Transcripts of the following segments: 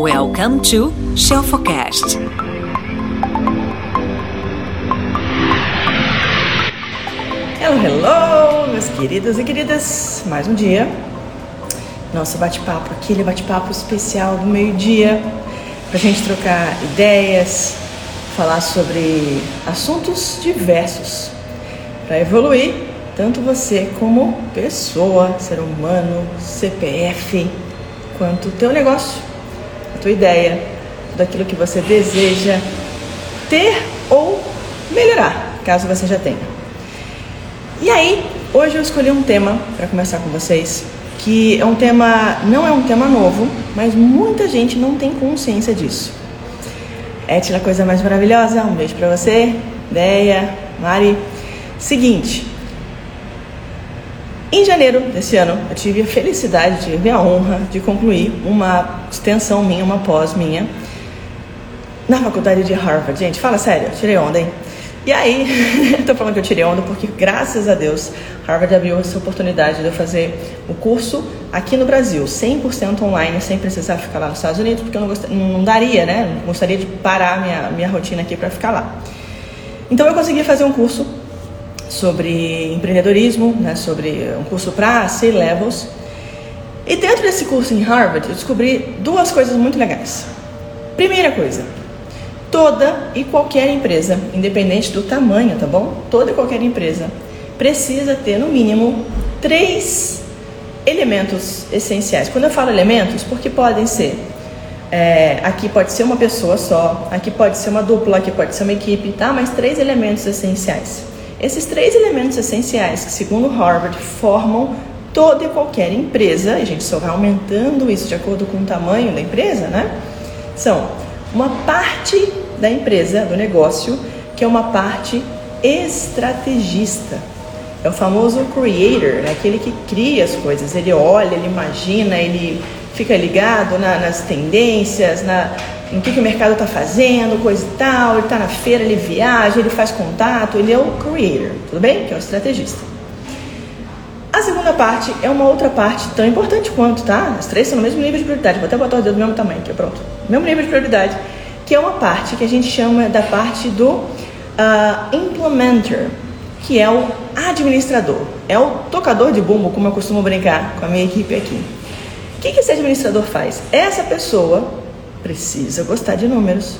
Welcome to Shelfocast. Hello, hello, meus queridos e queridas. Mais um dia. Nosso bate-papo, aquele bate-papo especial do meio-dia, pra gente trocar ideias, falar sobre assuntos diversos, para evoluir tanto você como pessoa, ser humano, CPF, quanto o teu negócio, tua ideia, daquilo que você deseja ter ou melhorar, caso você já tenha. E aí, hoje eu escolhi um tema para conversar com vocês, que é um tema, não é um tema novo, mas muita gente não tem consciência disso. Etila, coisa mais maravilhosa, um beijo para você, Deia, Mari. Seguinte, em janeiro desse ano, eu tive a felicidade, tive a honra de concluir uma extensão minha, uma pós minha, na faculdade de Harvard. Gente, fala sério, tirei onda, hein? E aí, estou falando que eu tirei onda porque, graças a Deus, Harvard abriu essa oportunidade de eu fazer o curso aqui no Brasil, 100% online, sem precisar ficar lá nos Estados Unidos, porque eu não, gostaria, não daria, né? Não gostaria de parar minha, minha rotina aqui para ficar lá. Então, eu consegui fazer um curso sobre empreendedorismo, né? sobre um curso para C-Levels. E dentro desse curso em Harvard, eu descobri duas coisas muito legais. Primeira coisa, Toda e qualquer empresa, independente do tamanho, tá bom? Toda e qualquer empresa precisa ter no mínimo três elementos essenciais. Quando eu falo elementos, porque podem ser é, aqui pode ser uma pessoa só, aqui pode ser uma dupla, aqui pode ser uma equipe, tá? Mas três elementos essenciais. Esses três elementos essenciais, que segundo Harvard formam toda e qualquer empresa, e a gente só vai aumentando isso de acordo com o tamanho da empresa, né? São uma parte da empresa, do negócio, que é uma parte estrategista. É o famoso creator, né? aquele que cria as coisas. Ele olha, ele imagina, ele fica ligado na, nas tendências, na, em que, que o mercado está fazendo, coisa e tal. Ele está na feira, ele viaja, ele faz contato. Ele é o creator, tudo bem? Que é o estrategista. A segunda parte é uma outra parte tão importante quanto, tá? As três são no mesmo nível de prioridade. Vou até botar o dedo do mesmo tamanho aqui, pronto. Mesmo nível de prioridade que é uma parte que a gente chama da parte do uh, implementer, que é o administrador, é o tocador de bumbo, como eu costumo brincar com a minha equipe aqui. O que, que esse administrador faz? Essa pessoa precisa gostar de números.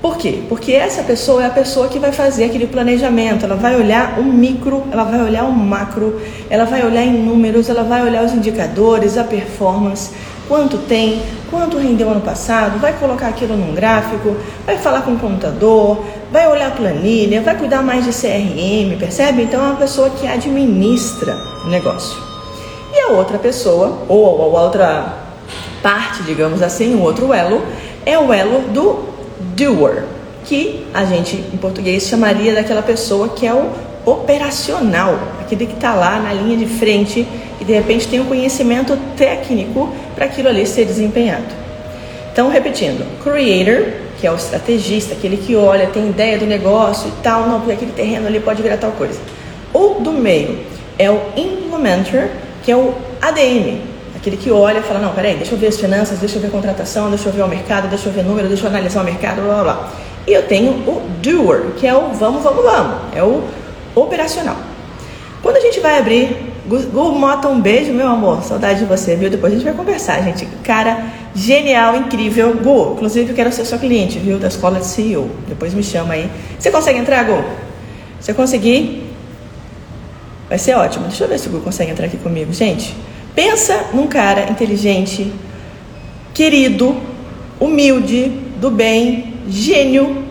Por quê? Porque essa pessoa é a pessoa que vai fazer aquele planejamento, ela vai olhar o micro, ela vai olhar o macro, ela vai olhar em números, ela vai olhar os indicadores, a performance, quanto tem, quanto rendeu ano passado, vai colocar aquilo num gráfico, vai falar com o computador, vai olhar a planilha, vai cuidar mais de CRM, percebe? Então é uma pessoa que administra o negócio. E a outra pessoa, ou a outra parte, digamos assim, o outro elo, é o elo do doer, que a gente em português chamaria daquela pessoa que é o operacional, aquele que está lá na linha de frente e de repente tem um conhecimento técnico para aquilo ali ser desempenhado. Então, repetindo, creator, que é o estrategista, aquele que olha, tem ideia do negócio e tal, não, porque aquele terreno ali pode virar tal coisa. O do meio é o implementer, que é o ADM, aquele que olha e fala, não, peraí, deixa eu ver as finanças, deixa eu ver a contratação, deixa eu ver o mercado, deixa eu ver número, deixa eu analisar o mercado, blá blá blá. E eu tenho o doer, que é o vamos, vamos, vamos, é o operacional. Quando a gente vai abrir Gu Mota, um beijo, meu amor. Saudade de você, viu? Depois a gente vai conversar, gente. Cara, genial, incrível. Gu, inclusive quero ser sua cliente, viu? Da escola de CEO. Depois me chama aí. Você consegue entrar, Gu? Se conseguir, vai ser ótimo. Deixa eu ver se o Gu consegue entrar aqui comigo. Gente, pensa num cara inteligente, querido, humilde, do bem, gênio.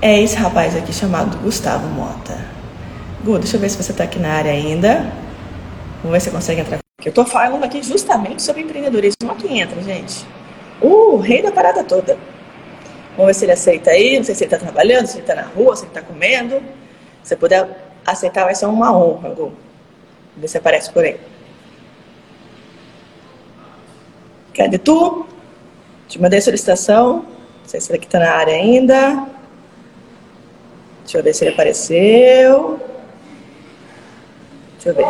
É esse rapaz aqui chamado Gustavo Mota. Gu, deixa eu ver se você está aqui na área ainda. Vamos ver se você consegue entrar. Eu estou falando aqui justamente sobre empreendedorismo. Como que entra, gente? O rei da parada toda. Vamos ver se ele aceita aí. Não sei se ele está trabalhando, se ele está na rua, se ele está comendo. Se você puder aceitar, vai ser uma honra, Gu. Ver se aparece por aí. Cadê tu? Te mandei solicitação. Não sei se ele aqui está na área ainda. Deixa eu ver se ele apareceu. Deixa eu ver.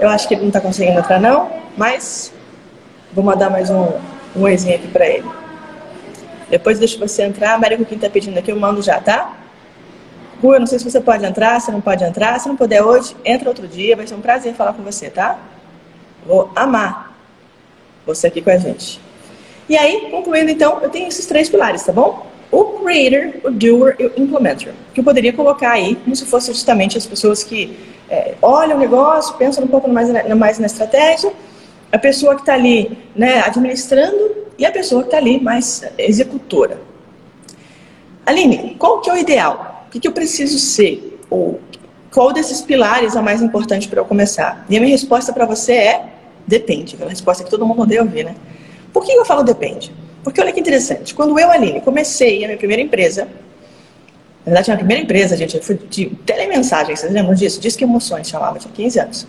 Eu acho que ele não está conseguindo entrar não, mas vou mandar mais um um oizinho aqui para ele. Depois deixa você entrar. Américo, quem está pedindo aqui, eu mando já, tá? Gu, eu não sei se você pode entrar, se não pode entrar. Se não puder hoje, entra outro dia. Vai ser um prazer falar com você, tá? Vou amar você aqui com a gente. E aí, concluindo então, eu tenho esses três pilares, tá bom? O creator, o doer e o implementer. Que eu poderia colocar aí como se fosse justamente as pessoas que é, olham o negócio, pensam um pouco mais na, mais na estratégia, a pessoa que está ali né, administrando e a pessoa que está ali mais executora. Aline, qual que é o ideal? O que, que eu preciso ser? Ou qual desses pilares é o mais importante para eu começar? E a minha resposta para você é depende. Aquela resposta que todo mundo odeia ouvir, né? Por que eu falo depende? Porque olha que interessante. Quando eu, Aline, comecei a minha primeira empresa, na verdade, a primeira empresa, gente, foi de telemensagem, vocês lembram disso? Diz que emoções chamava, tinha 15 anos.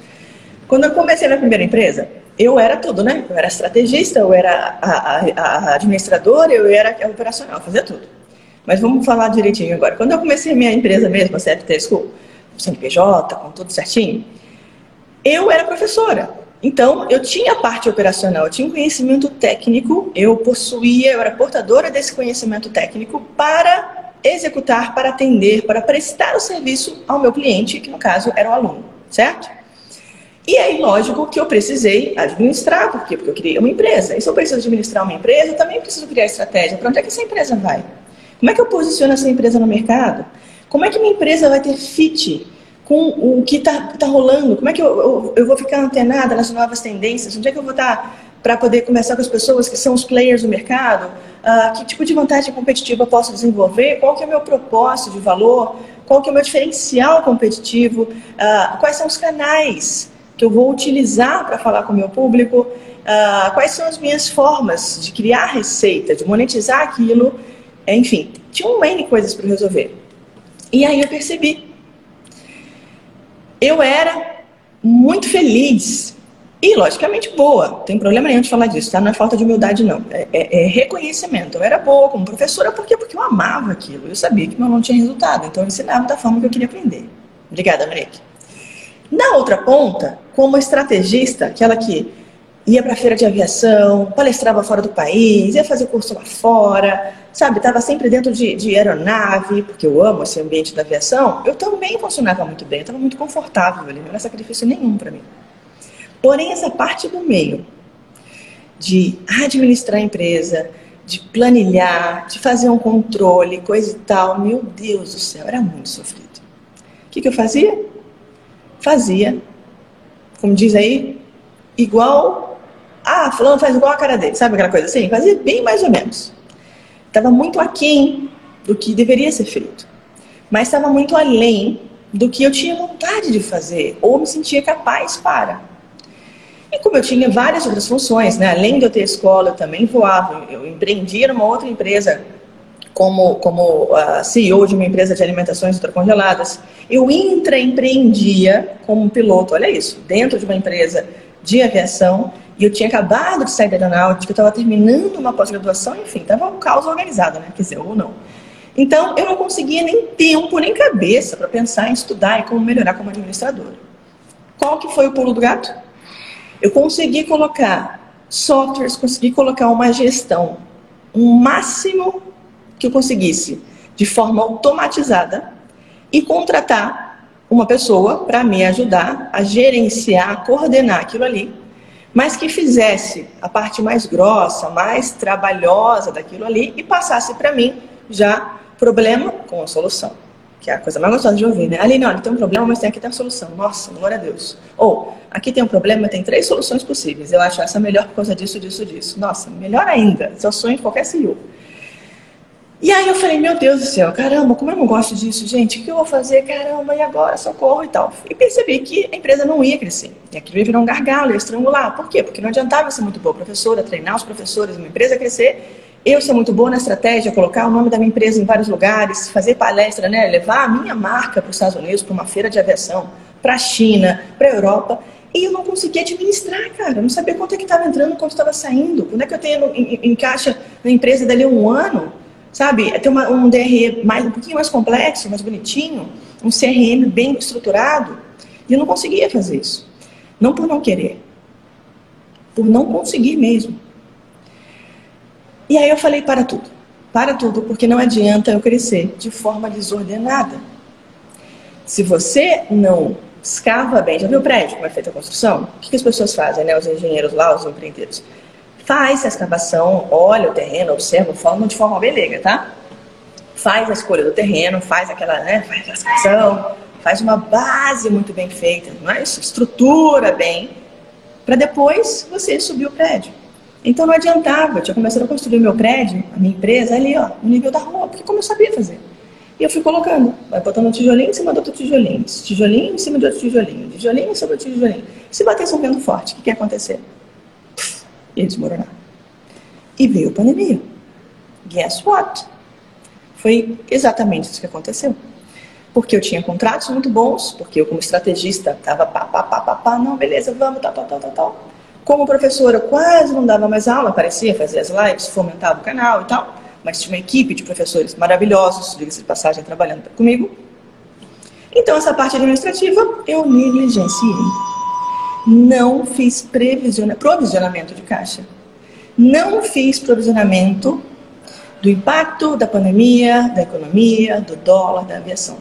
Quando eu comecei a minha primeira empresa, eu era tudo, né? Eu era estrategista, eu era a, a, a administradora, eu era operacional, fazia tudo. Mas vamos falar direitinho agora. Quando eu comecei a minha empresa mesmo, a CFT School, com CNPJ, com tudo certinho, eu era professora. Então, eu tinha a parte operacional, eu tinha um conhecimento técnico, eu possuía, eu era portadora desse conhecimento técnico para executar, para atender, para prestar o serviço ao meu cliente, que no caso era o aluno, certo? E aí, lógico que eu precisei administrar, por quê? Porque eu queria uma empresa. E se eu preciso administrar uma empresa, eu também preciso criar estratégia. Para onde é que essa empresa vai? Como é que eu posiciono essa empresa no mercado? Como é que minha empresa vai ter fit com o que está tá rolando? Como é que eu, eu, eu, vou ficar antenada nas novas tendências? Onde é que eu vou estar tá para poder conversar com as pessoas que são os players do mercado? Uh, que tipo de vantagem competitiva eu posso desenvolver? Qual que é o meu propósito de valor? Qual que é o meu diferencial competitivo? Uh, quais são os canais? que eu vou utilizar para falar com o meu público, uh, quais são as minhas formas de criar receita, de monetizar aquilo, enfim, tinha um N coisas para resolver. E aí eu percebi. Eu era muito feliz e, logicamente, boa. Não tem problema nenhum de falar disso, tá? Não é falta de humildade, não. É, é, é, reconhecimento. Eu era boa como professora, por quê? Porque eu amava aquilo. Eu sabia que meu não tinha resultado, então eu ensinava da forma que eu queria aprender. Obrigada, Marique. Na outra ponta, como estrategista, aquela que ia para feira de aviação, palestrava fora do país, ia fazer curso lá fora, sabe? Estava sempre dentro de, de, aeronave, porque eu amo esse ambiente da aviação. Eu também funcionava muito bem, estava muito confortável ali, não era sacrifício nenhum para mim. Porém, essa parte do meio, de administrar a empresa, de planilhar, de fazer um controle, coisa e tal, meu Deus do céu, era muito sofrido. O que, que eu fazia? fazia, como diz aí, igual. Ah, fulano faz igual a cara dele, sabe aquela coisa assim? Fazia bem mais ou menos. Estava muito aquém do que deveria ser feito. Mas estava muito além do que eu tinha vontade de fazer, ou me sentia capaz para. E como eu tinha várias outras funções, né? além de eu ter escola, eu também voava, eu empreendia numa outra empresa como, como uh, CEO de uma empresa de alimentações ultracongeladas, eu intraempreendia como piloto, olha isso, dentro de uma empresa de aviação, e eu tinha acabado de sair da aeronáutica, eu estava terminando uma pós-graduação, enfim, estava um caos organizado, né? Quer dizer, ou não. Então, eu não conseguia nem tempo, nem cabeça para pensar em estudar e como melhorar como administradora. Qual que foi o pulo do gato? Eu consegui colocar softwares, consegui colocar uma gestão, um máximo que eu conseguisse, de forma automatizada, e contratar uma pessoa para me ajudar a gerenciar, a coordenar aquilo ali, mas que fizesse a parte mais grossa, mais trabalhosa daquilo ali e passasse para mim já problema com a solução. Que é a coisa mais gostosa de ouvir, né? Aline, olha, tem um problema, mas tem aqui tem a solução. Nossa, glória a Deus. Ou, aqui tem um problema, tem três soluções possíveis. Eu acho essa melhor por causa disso, disso, disso. Nossa, melhor ainda. O sonho de qualquer CEO. E aí eu falei, meu Deus do céu, caramba, como eu não gosto disso, gente, o que eu vou fazer? Caramba, e agora? Socorro e tal. E percebi que a empresa não ia crescer. E aquilo ia virar um gargalo, ia estrangular. Por quê? Porque não adiantava ser muito boa professora, treinar os professores, uma empresa crescer, eu ser muito boa na estratégia, colocar o nome da minha empresa em vários lugares, fazer palestra, né? levar a minha marca para os Estados Unidos, para uma feira de aviação, para a China, para a Europa. E eu não conseguia administrar, cara. Eu não sabia quanto é que estava entrando, quanto estava saindo. Quando é que eu tenho em, em caixa na empresa dali um ano? Sabe? É ter uma, um DRE mais, um pouquinho mais complexo, mais bonitinho, um CRM bem estruturado. E eu não conseguia fazer isso. Não por não querer, por não conseguir mesmo. E aí eu falei: para tudo. Para tudo, porque não adianta eu crescer de forma desordenada. Se você não escava bem, já viu o prédio, como é feita a construção? O que, que as pessoas fazem, né? Os engenheiros lá, os empreendedores. Faz a escavação, olha o terreno, observa, forma de forma bem leiga, tá? Faz a escolha do terreno, faz aquela, né? Faz a escavação, faz uma base muito bem feita, não é? Estrutura bem, para depois você subir o prédio. Então não adiantava, eu tinha começado a construir meu prédio, a minha empresa, ali, ó, no nível da rua, porque como eu sabia fazer. E eu fui colocando, vai botando um tijolinho em cima do outro tijolinho, tijolinho em cima de outro tijolinho, tijolinho em cima do tijolinho. Se batesse um vento forte, o que, que ia acontecer? Ia desmoronar. E veio a pandemia. Guess what? Foi exatamente isso que aconteceu. Porque eu tinha contratos muito bons, porque eu, como estrategista, estava pá, pá, pá, pá, pá, não, beleza, vamos, tal, tal, tal, tal, tal. Como professora, quase não dava mais aula, aparecia, fazia as lives, fomentava o canal e tal, mas tinha uma equipe de professores maravilhosos, diga-se de passagem, trabalhando comigo. Então, essa parte administrativa eu negligenciei. Não fiz provisionamento de caixa. Não fiz provisionamento do impacto da pandemia, da economia, do dólar, da aviação.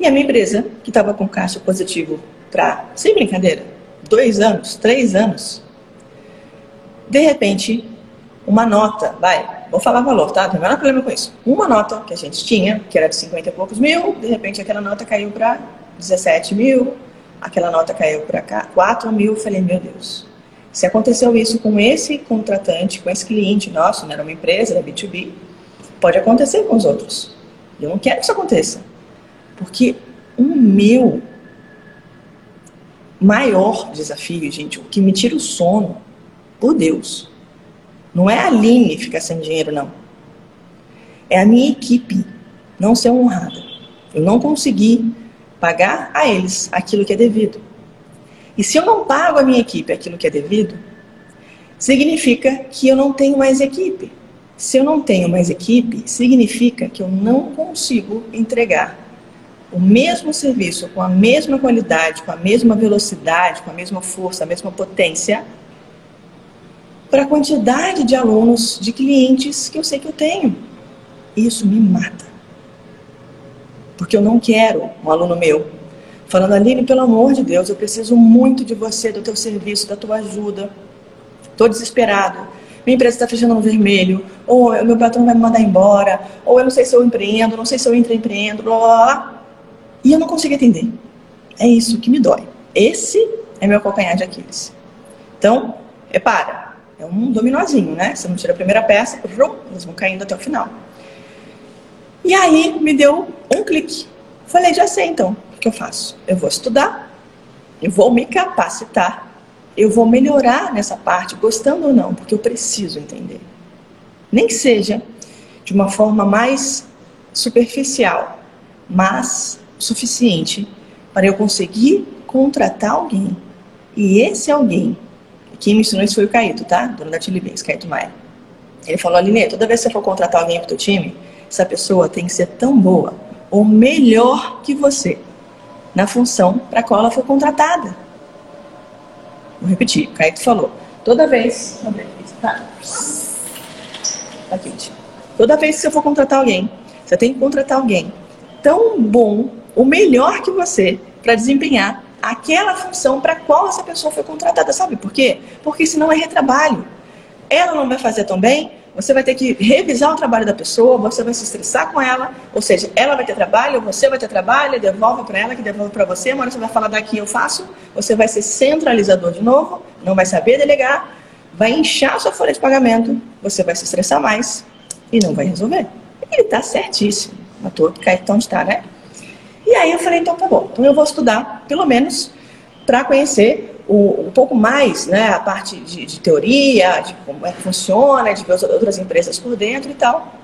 E a minha empresa, que estava com caixa positivo para, sem brincadeira, dois anos, três anos, de repente, uma nota, vai, vou falar valor, tá? Não tem nada problema com isso. Uma nota que a gente tinha, que era de 50 e poucos mil, de repente aquela nota caiu para 17 mil, aquela nota caiu para 4 mil. Eu falei, meu Deus, se aconteceu isso com esse contratante, com esse cliente nosso, não né, era uma empresa, era B2B, pode acontecer com os outros. Eu não quero que isso aconteça. Porque o meu maior desafio, gente, o que me tira o sono, por Deus, não é a Aline ficar sem dinheiro, não. É a minha equipe não ser honrada. Eu não consegui pagar a eles aquilo que é devido. E se eu não pago a minha equipe aquilo que é devido, significa que eu não tenho mais equipe. Se eu não tenho mais equipe, significa que eu não consigo entregar o mesmo serviço com a mesma qualidade, com a mesma velocidade, com a mesma força, a mesma potência, para a quantidade de alunos, de clientes que eu sei que eu tenho. Isso me mata. Porque eu não quero um aluno meu falando, Aline, pelo amor de Deus, eu preciso muito de você, do teu serviço, da tua ajuda. Estou desesperado. Minha empresa está fechando no vermelho, ou meu patrão vai me mandar embora, ou eu não sei se eu empreendo, não sei se eu intraempreendo, blá blá blá. E eu não consigo entender. É isso que me dói. Esse é meu calcanhar de Aquiles. Então, repara, é um dominozinho, né? Você não tira a primeira peça, eles vão caindo até o final. E aí me deu um clique. Falei, já sei então, o que eu faço? Eu vou estudar, eu vou me capacitar, eu vou melhorar nessa parte, gostando ou não, porque eu preciso entender. Nem que seja de uma forma mais superficial, mas suficiente para eu conseguir contratar alguém. E esse alguém, quem me ensinou isso foi o Caíto, tá? Dono da Chili Beans, Caíto Maia. Ele falou, Aline, toda vez que você for contratar alguém para o teu time, essa pessoa tem que ser tão boa ou melhor que você na função para a qual ela foi contratada. Vou repetir, o Caíto falou, toda vez... Tá. Aqui, toda vez que você for contratar alguém, você tem que contratar alguém tão bom o melhor que você para desempenhar aquela função para qual essa pessoa foi contratada. Sabe por quê? Porque senão é retrabalho. Ela não vai fazer tão bem, você vai ter que revisar o trabalho da pessoa, você vai se estressar com ela, ou seja, ela vai ter trabalho, você vai ter trabalho, devolve para ela, que devolve para você, uma hora você vai falar daqui eu faço, você vai ser centralizador de novo, não vai saber delegar, vai inchar sua folha de pagamento, você vai se estressar mais e não vai resolver. Ele está certíssimo, a toa que Caetano está, né? E aí eu falei, então tá bom, então eu vou estudar, pelo menos, para conhecer o, um pouco mais né, a parte de, de, teoria, de como é que funciona, de ver as outras empresas por dentro e tal,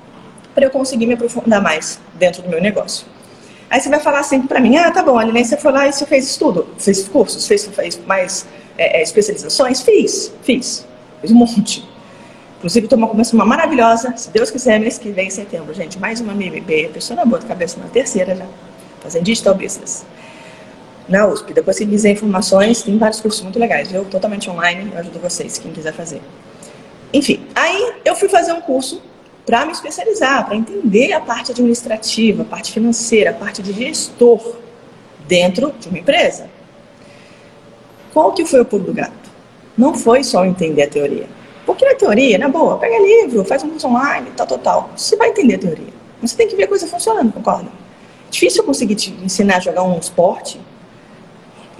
para eu conseguir me aprofundar mais dentro do meu negócio. Aí você vai falar assim para mim, ah, tá bom, Aline, você foi lá e você fez estudo, fez cursos, fez, fez mais é, é, especializações? Fiz, fiz, fiz um monte. Inclusive, estou uma uma maravilhosa, se Deus quiser, mês que vem, em setembro, gente, mais uma MMB, pessoa na boa cabeça na terceira já fazendo digital business. Na USP. Depois, se quiser informações, tem vários cursos muito legais. Eu totalmente online, eu ajudo vocês, quem quiser fazer. Enfim, aí eu fui fazer um curso para me especializar, para entender a parte administrativa, a parte financeira, a parte de gestor dentro de uma empresa. Qual que foi o pulo do gato? Não foi só entender a teoria. Porque na teoria, na boa, pega livro, faz um curso online, tal, tal, tal. Você vai entender a teoria. Você tem que ver a coisa funcionando, concorda? Difícil eu conseguir te ensinar a jogar um esporte,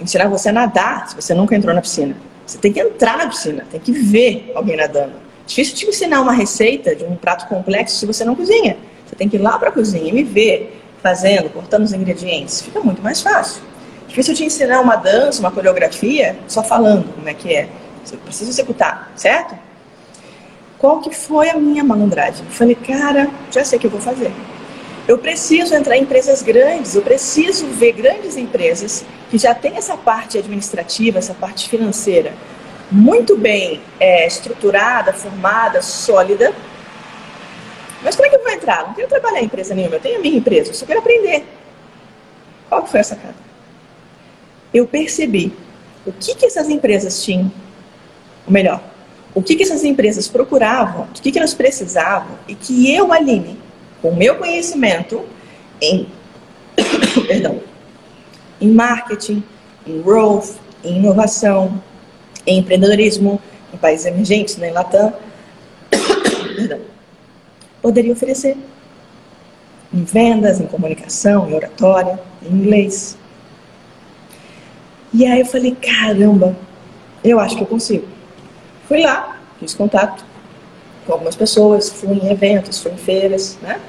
ensinar você a nadar se você nunca entrou na piscina. Você tem que entrar na piscina, tem que ver alguém nadando. Difícil te ensinar uma receita de um prato complexo se você não cozinha. Você tem que ir lá para a cozinha e me ver fazendo, cortando os ingredientes. Fica muito mais fácil. Difícil te ensinar uma dança, uma coreografia, só falando como é que é. Você precisa executar, certo? Qual que foi a minha malandragem? Falei, cara, já sei o que eu vou fazer. Eu preciso entrar em empresas grandes, eu preciso ver grandes empresas que já têm essa parte administrativa, essa parte financeira muito bem é, estruturada, formada, sólida. Mas como é que eu vou entrar? Não quero trabalhar em empresa nenhuma, eu tenho a minha empresa, eu só quero aprender. Qual que foi a sacada? Eu percebi o que, que essas empresas tinham, ou melhor, o que, que essas empresas procuravam, o que, que elas precisavam, e que eu, Aline, com o meu conhecimento em, perdão, em marketing, em growth, em inovação, em empreendedorismo, em países emergentes, né, em Latam, perdão, poderia oferecer em vendas, em comunicação, em oratória, em inglês. E aí eu falei, caramba, eu acho que eu consigo. Fui lá, fiz contato com algumas pessoas, fui em eventos, fui em feiras, né?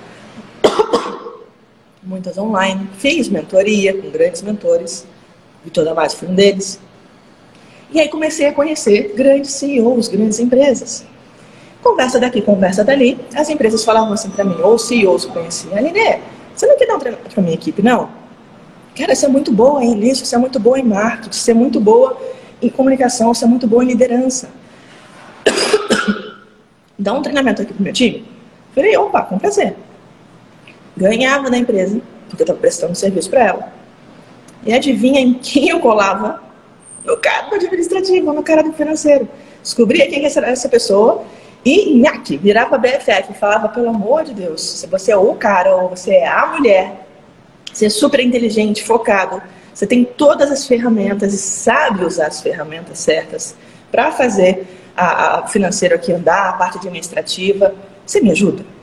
Muitas online, fiz mentoria com grandes mentores, Vitor Damasio foi um deles. E aí comecei a conhecer grandes CEOs, grandes empresas. Conversa daqui, conversa dali, as empresas falavam assim para mim, ou CEOs que conheciam, Aline, você não quer dar um treinamento para minha equipe, não? Cara, você é muito boa em lixo, você é muito boa em marketing, você é muito boa em comunicação, você é muito boa em liderança. Dá um treinamento aqui pro meu time? Falei, opa, com prazer ganhava da empresa, porque eu estava prestando serviço para ela. E adivinha em quem eu colava? No cara do administrativo, no cara do financeiro. Descobria quem era essa pessoa e nhaque, virava BFF e falava, pelo amor de Deus, se você é o cara ou você é a mulher, você é super inteligente, focado, você tem todas as ferramentas e sabe usar as ferramentas certas para fazer a, a financeiro aqui andar, a parte administrativa, você me ajuda?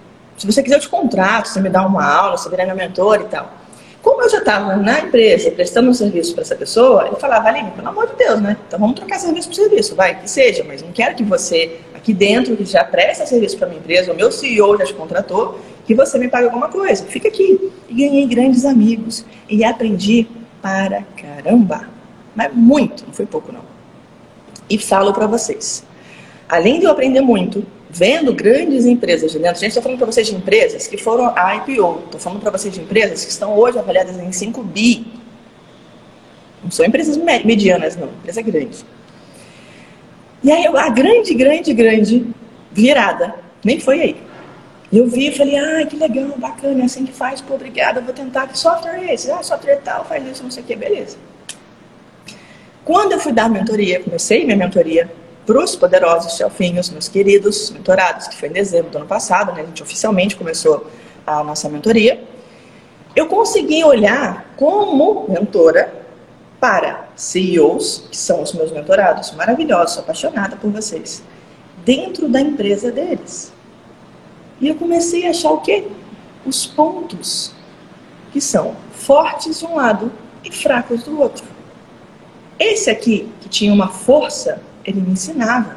Se você quiser, eu te contrato, você me dá uma aula, você virar meu mentor e tal. Como eu já estava na empresa prestando um serviço para essa pessoa, eu falava, Aline, pelo amor de Deus, né? Então vamos trocar serviço por serviço, vai, que seja, mas não quero que você, aqui dentro, que já presta serviço para minha empresa, o meu CEO já te contratou, que você me pague alguma coisa. Fica aqui. E ganhei grandes amigos. E aprendi para caramba. Mas muito, não foi pouco não. E falo para vocês. Além de eu aprender muito, vendo grandes empresas de dentro. A gente está falando para vocês de empresas que foram a IPO. Estou falando para vocês de empresas que estão hoje avaliadas em 5 bi. Não são empresas medianas, não. Empresa grande. E aí, a grande, grande, grande virada nem foi aí. Eu vi e falei, ah, que legal, bacana, é assim que faz, pô, obrigada, vou tentar. Que software é esse? Ah, software tal, faz isso, não sei o que, beleza. Quando eu fui dar mentoria, comecei minha mentoria para os poderosos chelfinhos, meus queridos mentorados, que foi em dezembro do ano passado, né, a gente oficialmente começou a nossa mentoria, eu consegui olhar como mentora para CEOs, que são os meus mentorados, maravilhosos, apaixonada por vocês, dentro da empresa deles. E eu comecei a achar o quê? Os pontos que são fortes de um lado e fracos do outro. Esse aqui, que tinha uma força ele me ensinava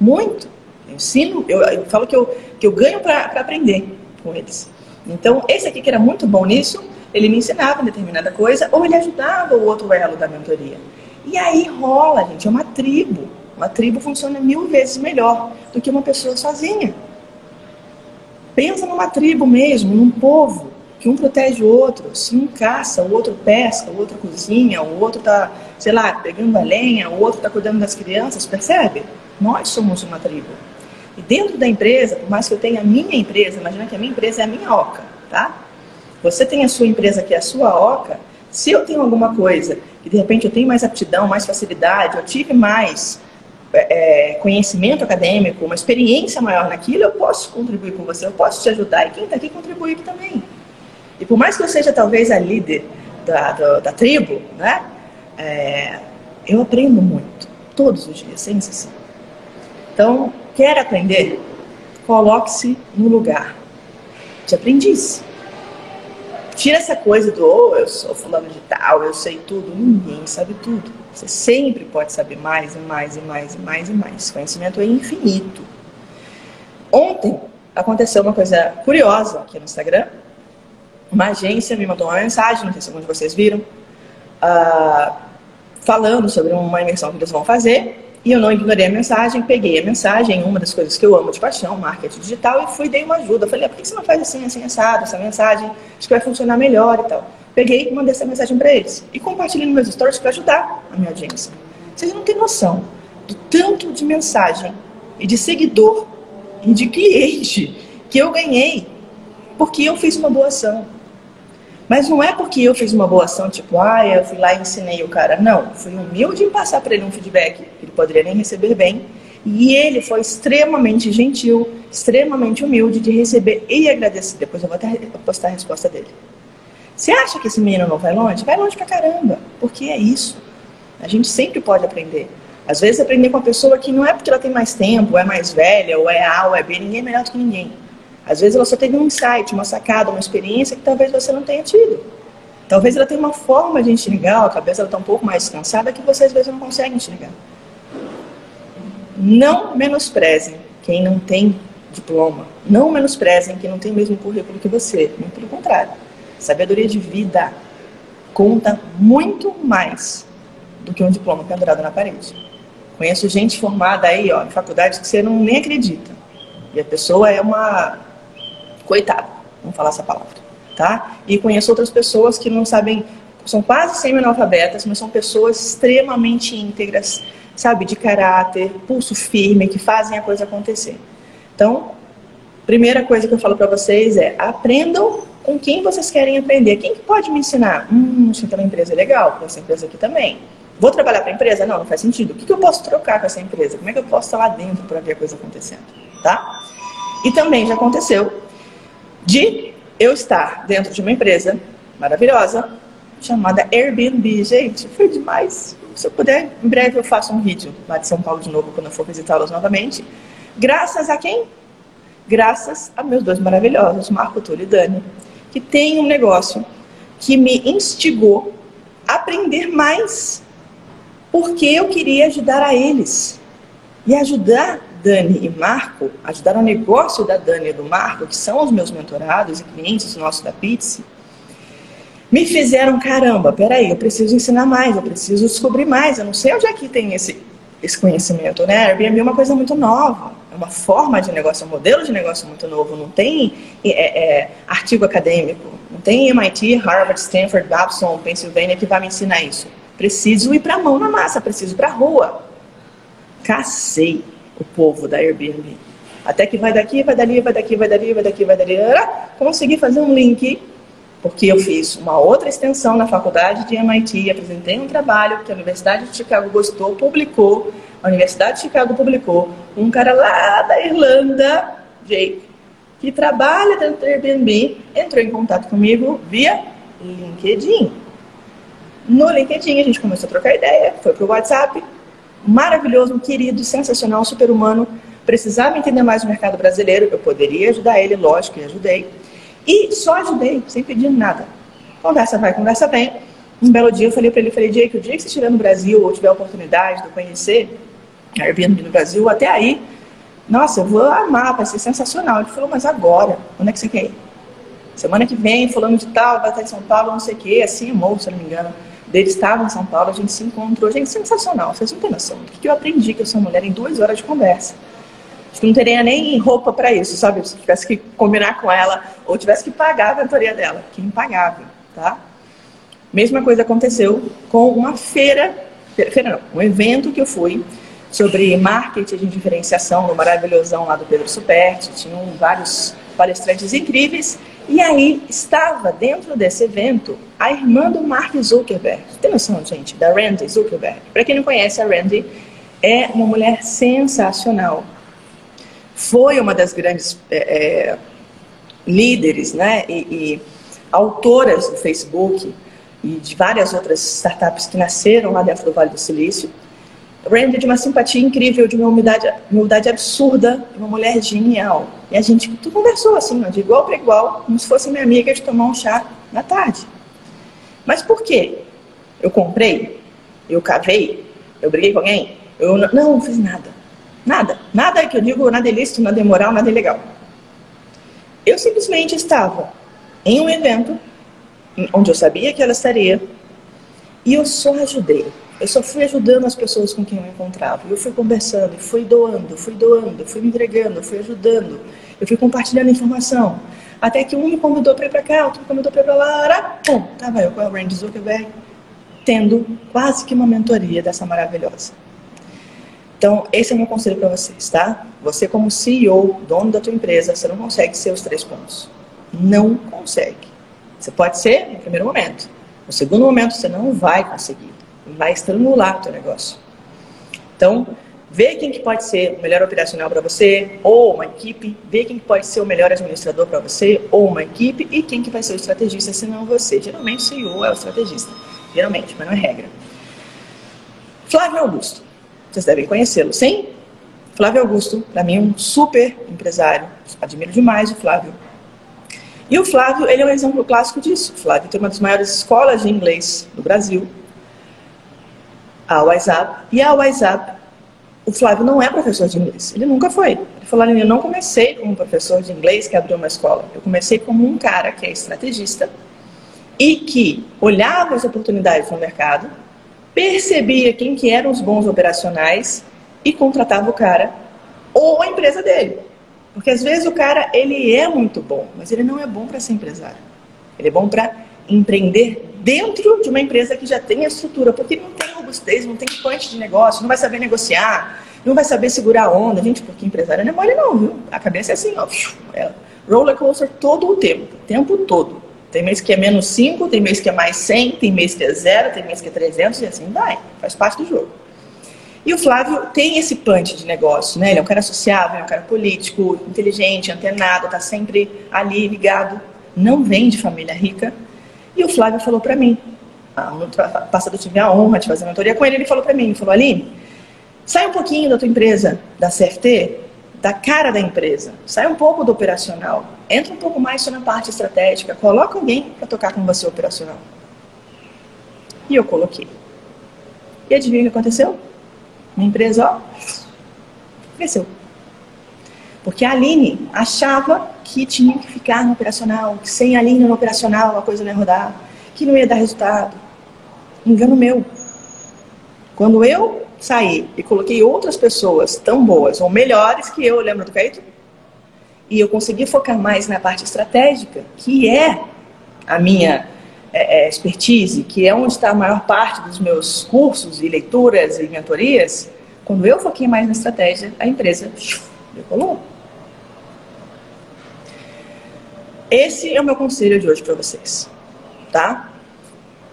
muito. Eu ensino, eu, eu falo que eu, que eu ganho para aprender com eles. Então, esse aqui que era muito bom nisso, ele me ensinava determinada coisa, ou ele ajudava o outro elo da mentoria. E aí rola, gente, é uma tribo. Uma tribo funciona mil vezes melhor do que uma pessoa sozinha. Pensa numa tribo mesmo, num povo que um protege o outro. Se um caça, o outro pesca, o outro cozinha, o outro está, sei lá, pegando a lenha, o outro está cuidando das crianças, percebe? Nós somos uma tribo. E dentro da empresa, por mais que eu tenha a minha empresa, imagina que a minha empresa é a minha oca, tá? Você tem a sua empresa que é a sua oca, se eu tenho alguma coisa que de repente eu tenho mais aptidão, mais facilidade, eu tive mais é, é, conhecimento acadêmico, uma experiência maior naquilo, eu posso contribuir com você, eu posso te ajudar e quem está aqui contribui aqui também. E por mais que eu seja talvez a líder da, da, da tribo, né, é, eu aprendo muito, todos os dias, sem exceção. Então, quer aprender? Coloque-se no lugar de aprendiz. Tira essa coisa do, oh, eu sou fulano de tal, eu sei tudo. Ninguém sabe tudo. Você sempre pode saber mais e mais e mais e mais e mais. Conhecimento é infinito. Ontem aconteceu uma coisa curiosa aqui no Instagram. Uma agência me mandou uma mensagem, não sei se alguns de vocês viram, uh, falando sobre uma imersão que eles vão fazer. E eu não ignorei a mensagem, peguei a mensagem, uma das coisas que eu amo de paixão, marketing digital, e fui dei uma ajuda. falei, ah, por que você não faz assim, assim, assado, essa mensagem? Acho que vai funcionar melhor e tal. Peguei e mandei essa mensagem para eles. E compartilhei nos meus stories para ajudar a minha audiência. Vocês não têm noção do tanto de mensagem e de seguidor e de cliente que eu ganhei porque eu fiz uma boa ação. Mas não é porque eu fiz uma boa ação, tipo, ah, eu fui lá e ensinei o cara. Não, fui humilde em passar para ele um feedback que ele poderia nem receber bem. E ele foi extremamente gentil, extremamente humilde de receber e agradecer. Depois eu vou até postar a resposta dele. Você acha que esse menino não vai longe? Vai longe pra caramba, porque é isso. A gente sempre pode aprender. Às vezes aprender com uma pessoa que não é porque ela tem mais tempo, ou é mais velha, ou é A, ou é B, ninguém é melhor do que ninguém. Às vezes ela só teve um insight, uma sacada, uma experiência que talvez você não tenha tido. Talvez ela tenha uma forma de enxergar, a cabeça está um pouco mais descansada que você às vezes não consegue enxergar. Não menosprezem quem não tem diploma. Não menosprezem quem não tem o mesmo currículo que você. Muito pelo contrário. Sabedoria de vida conta muito mais do que um diploma pendurado na parede. Conheço gente formada aí, ó, em faculdades que você não nem acredita. E a pessoa é uma Coitado, vamos falar essa palavra, tá? E conheço outras pessoas que não sabem, são quase semi-analfabetas, mas são pessoas extremamente íntegras, sabe, de caráter, pulso firme, que fazem a coisa acontecer. Então, primeira coisa que eu falo para vocês é aprendam com quem vocês querem aprender. Quem que pode me ensinar? Hum, acho que uma empresa é legal, essa empresa aqui também. Vou trabalhar para a empresa? Não, não faz sentido. O que, que eu posso trocar com essa empresa? Como é que eu posso estar lá dentro para ver a coisa acontecendo? Tá? E também já aconteceu de eu estar dentro de uma empresa maravilhosa chamada Airbnb. Gente, foi demais. Se eu puder, em breve eu faço um vídeo lá de São Paulo de novo, quando eu for visitá-los novamente. Graças a quem? Graças a meus dois maravilhosos, Marco Túlio e Dani, que tem um negócio que me instigou a aprender mais, porque eu queria ajudar a eles. E ajudar Dani e Marco, ajudar o negócio da Dani e do Marco, que são os meus mentorados e clientes nossos da Pizza, me fizeram, caramba, peraí, eu preciso ensinar mais, eu preciso descobrir mais, eu não sei onde é que tem esse, esse conhecimento, né? Airbnb é uma coisa muito nova, é uma forma de negócio, é um modelo de negócio muito novo, não tem é, é, artigo acadêmico, não tem MIT, Harvard, Stanford, Babson, Pennsylvania que vai me ensinar isso. Preciso ir para a mão na massa, preciso ir para a rua. Cacei o povo da Airbnb. Até que vai daqui, vai dali, vai daqui, vai dali, vai daqui, vai dali. Consegui fazer um link, porque eu fiz uma outra extensão na faculdade de MIT, apresentei um trabalho que a Universidade de Chicago gostou, publicou, a Universidade de Chicago publicou, um cara lá da Irlanda, Jake, que trabalha dentro do Airbnb, entrou em contato comigo via LinkedIn. No LinkedIn a gente começou a trocar ideia, foi pro WhatsApp, maravilhoso, querido, sensacional, super humano, precisava entender mais o mercado brasileiro, eu poderia ajudar ele, lógico, e ajudei. E só ajudei, sem pedir nada. Conversa vai, conversa vem. Um belo dia eu falei para ele, falei, Jake, o dia que você estiver no Brasil ou tiver a oportunidade de conhecer a Airbnb no Brasil, até aí, nossa, eu vou amar, vai ser sensacional. Ele falou, mas agora, onde é que você quer ir? Semana que vem, falando de tal, vai estar em São Paulo, não sei o quê, assim, amor, se eu não me engano dele estava em São Paulo, a gente se encontrou. Gente, sensacional, vocês não têm noção do que eu aprendi eu sou mulher em duas horas de conversa. Acho que não teria nem roupa para isso, sabe? Se tivesse que combinar com ela ou tivesse que pagar a mentoria dela, que impagável, tá? Mesma coisa aconteceu com uma feira, feira não, um evento que eu fui sobre marketing de diferenciação no maravilhosão lá do Pedro Superti. Tinham vários palestrantes incríveis e aí estava dentro desse evento a irmã do Mark Zuckerberg. Tem noção, gente, da Randy Zuckerberg? Para quem não conhece, a Randy é uma mulher sensacional. Foi uma das grandes é, é, líderes né, e, e autoras do Facebook e de várias outras startups que nasceram lá dentro do Vale do Silício. Randy de uma simpatia incrível, de uma humildade, humildade absurda, uma mulher genial. E a gente tu conversou assim, de igual para igual, como se fosse minha amiga de tomar um chá na tarde. Mas por quê? Eu comprei? Eu cavei? Eu briguei com alguém? Eu não, não fiz nada. Nada. Nada que eu digo, nada é lícito, nada é moral, nada é legal. Eu simplesmente estava em um evento onde eu sabia que ela estaria e eu só ajudei. Eu só fui ajudando as pessoas com quem eu encontrava. Eu fui conversando, fui doando, fui doando, fui me entregando, fui ajudando. Eu fui compartilhando informação. Até que um me convidou para ir para cá, outro me convidou para ir para lá. Pum, tava eu com a Randy Zuckerberg tendo quase que uma mentoria dessa maravilhosa. Então, esse é o meu conselho para vocês, tá? Você como CEO, dono da tua empresa, você não consegue ser os três pontos. Não consegue. Você pode ser no primeiro momento. No segundo momento, você não vai conseguir. Vai estrangular o teu negócio. Então, vê quem que pode ser o melhor operacional para você, ou uma equipe, vê quem que pode ser o melhor administrador para você, ou uma equipe, e quem que vai ser o estrategista, se não você. Geralmente o CEO é o estrategista. Geralmente, mas não é regra. Flávio Augusto. Vocês devem conhecê-lo, sim? Flávio Augusto, para mim, é um super empresário. Admiro demais o Flávio. E o Flávio, ele é um exemplo clássico disso. O Flávio tem uma das maiores escolas de inglês do Brasil, a WhatsApp. E a WhatsApp, o Flávio não é professor de inglês. Ele nunca foi. Ele falou, eu não comecei como professor de inglês que abriu uma escola. Eu comecei como um cara que é estrategista, e que olhava as oportunidades no mercado, percebia quem que eram os bons operacionais e contratava o cara ou a empresa dele. Porque às vezes o cara ele é muito bom, mas ele não é bom para ser empresário. Ele é bom para empreender dentro de uma empresa que já tem a estrutura, porque não tem robustez, não tem punch de negócio, não vai saber negociar, não vai saber segurar a onda. Gente, porque empresário não é mole não, viu? A cabeça é assim, ó, é roller coaster todo o tempo, o tempo todo. Tem mês que é menos 5, tem mês que é mais 100, tem mês que é zero, tem mês que é 300 e assim vai. Faz parte do jogo. E o Flávio tem esse punch de negócio, né? Ele é um cara sociável, é um cara político, inteligente, antenado, está sempre ali ligado. Não vem de família rica. E o Flávio falou para mim, passado eu tive a honra de fazer mentoria com ele, ele falou para mim, ele falou, Aline, sai um pouquinho da tua empresa, da CFT, da cara da empresa. Sai um pouco do operacional. Entra um pouco mais na parte estratégica. Coloca alguém para tocar com você operacional. E eu coloquei. E adivinha o que aconteceu? Minha empresa, ó, cresceu. Porque a Aline achava que tinha que ficar no operacional, que sem a Aline no operacional a coisa não ia rodar, que não ia dar resultado. Engano meu. Quando eu saí e coloquei outras pessoas tão boas ou melhores que eu, lembra do Caíto? E eu consegui focar mais na parte estratégica, que é a minha é, é, expertise, que é onde está a maior parte dos meus cursos e leituras e mentorias. Quando eu foquei mais na estratégia, a empresa decolou. Esse é o meu conselho de hoje para vocês, tá?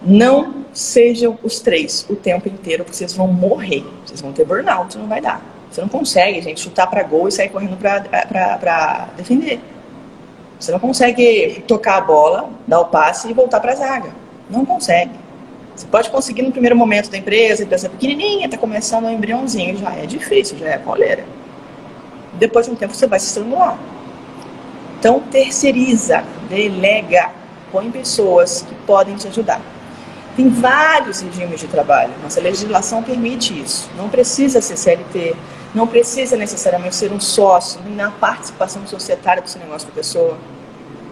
Não sejam os três o tempo inteiro, porque vocês vão morrer. Vocês vão ter burnout, não vai dar. Você não consegue, gente, chutar para gol e sair correndo para defender. Você não consegue tocar a bola, dar o passe e voltar para a zaga. Não consegue. Você pode conseguir no primeiro momento da empresa, a empresa pequenininha, está começando um embriãozinho, já é difícil, já é coleira. Depois de um tempo você vai se estrangular. Então, terceiriza, delega, põe pessoas que podem te ajudar. Tem vários regimes de trabalho. Nossa legislação permite isso. Não precisa ser CLT, não precisa necessariamente ser um sócio, nem na participação societária do seu negócio da pessoa.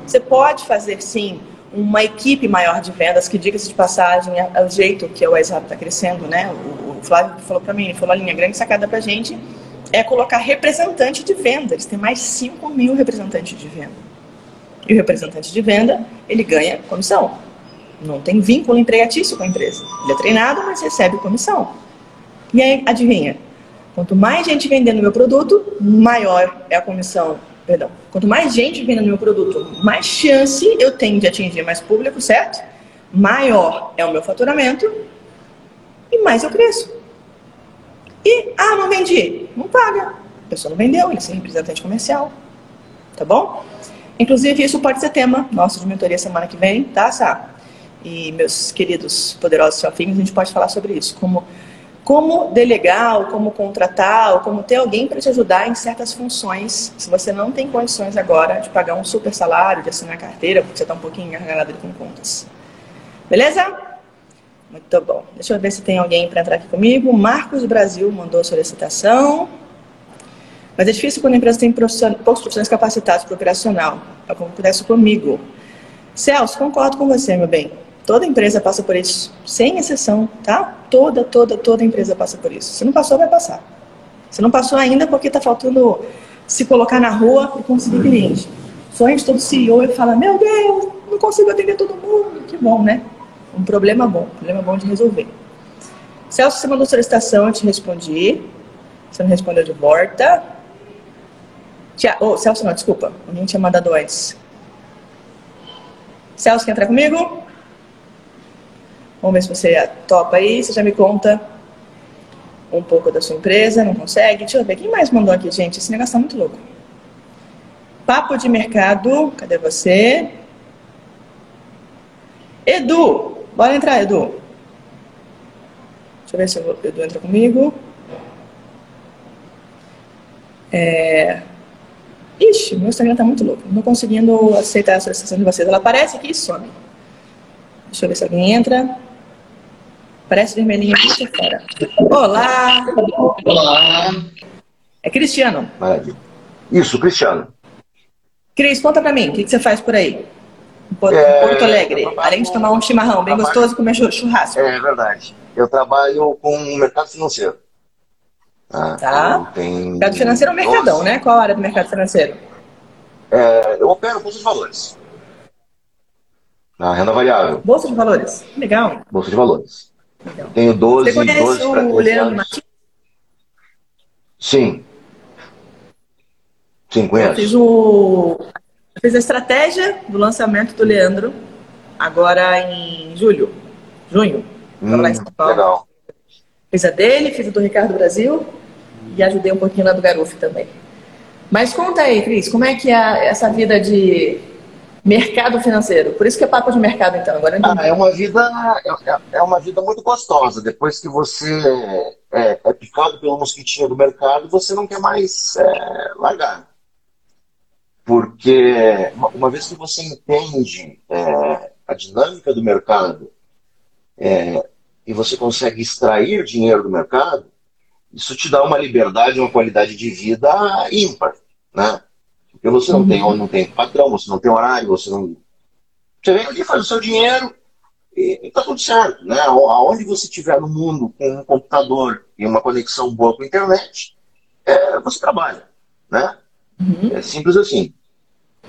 Você pode fazer, sim, uma equipe maior de vendas, que, diga-se de passagem, é, é o jeito que o WhatsApp está crescendo, né? O, Flávio falou para mim, ele falou, a linha grande sacada para gente é colocar representante de venda. Eles têm mais 5 mil representantes de venda. E o representante de venda, ele ganha comissão. Não tem vínculo empregatício com a empresa. Ele é treinado, mas recebe comissão. E aí, adivinha? Quanto mais gente vendendo meu produto, maior é a comissão. Perdão. Quanto mais gente vendendo meu produto, mais chance eu tenho de atingir mais público, certo? Maior é o meu faturamento e mais eu cresço. E, ah, não vendi. Não paga. A pessoa não vendeu, ele sim, representante comercial. Tá bom? Inclusive, isso pode ser tema nosso de mentoria semana que vem, tá, Sá? E meus queridos poderosos chefinhos, a gente pode falar sobre isso. Como, como delegar, ou como contratar, ou como ter alguém para te ajudar em certas funções, se você não tem condições agora de pagar um super salário, de assinar carteira, porque você está um pouquinho engargalado com contas. Beleza? Muito bom. Deixa eu ver se tem alguém para entrar aqui comigo. Marcos Brasil mandou a solicitação. Mas é difícil quando a empresa tem poucos profissionais capacitados para o operacional. Acontece comigo. Celso, concordo com você, meu bem. Toda empresa passa por isso, sem exceção, tá? Toda, toda, toda empresa passa por isso. Se não passou, vai passar. Se não passou ainda, porque está faltando se colocar na rua e conseguir cliente. Sonho de todo CEO e fala, meu Deus, não consigo atender todo mundo. Que bom, né? Um problema bom, um problema bom de resolver. Celso, você mandou solicitação, eu te respondi. Você não respondeu de volta. Tia, oh, Celso, não, desculpa. Alguém tinha mandado antes. Celso, quer entrar comigo? Vamos ver se você topa aí. Você já me conta um pouco da sua empresa, não consegue? Deixa eu ver. Quem mais mandou aqui, gente? Esse negócio tá muito louco. Papo de mercado. Cadê você? Edu. Bora entrar, Edu. Deixa eu ver se o Edu entra comigo. É... Ixi, meu Instagram tá muito louco. Não conseguindo aceitar a solicitação de vocês. Ela aparece aqui e some. Deixa eu ver se alguém entra. Parece vermelhinho aqui fora. Olá! Olá! É Cristiano. Maravilha. Isso, Cristiano. Cris, conta pra mim, o que, que você faz por aí? Porto, É, Porto Alegre. eu Além de tomar um chimarrão bem trabalho- gostoso e comer chu- churrasco. É verdade. Eu trabalho com o mercado financeiro. Ah, Tá. eu tenho Mercado financeiro é um mercadão, 12 né? Qual a área do mercado financeiro? É, eu opero bolsa de valores. Na renda variável, Bolsa de valores. Legal. bolsa de valores. Legal. Tenho 12, Você conhece 12 para o 13 Leandro. Martins? Sim. Sim, Eu conheço. fiz, o... eu fiz a estratégia do lançamento do Leandro agora em julho. Junho. Tava lá em São Hum, Paulo. legal. Fiz a dele, fiz a do Ricardo Brasil e ajudei um pouquinho lá do Garuf também. Mas conta aí, Cris, como é que é essa vida de mercado financeiro? Por isso que é papo de mercado, então. Agora. Ah, é uma vida é, é uma vida muito gostosa. Depois que você é, é picado pelo mosquitinho do mercado, você não quer mais é, largar. Porque uma- vez que você entende é, a dinâmica do mercado é, e você consegue extrair dinheiro do mercado, isso te dá uma liberdade, uma qualidade de vida ímpar, né? Porque você não tem, não tem patrão, você não tem horário, você não você vem ali, faz o seu dinheiro e, e tá tudo certo, né? Ao- Aonde você estiver no mundo com um computador e uma conexão boa com a internet, é, você trabalha, né? Uhum. É simples assim.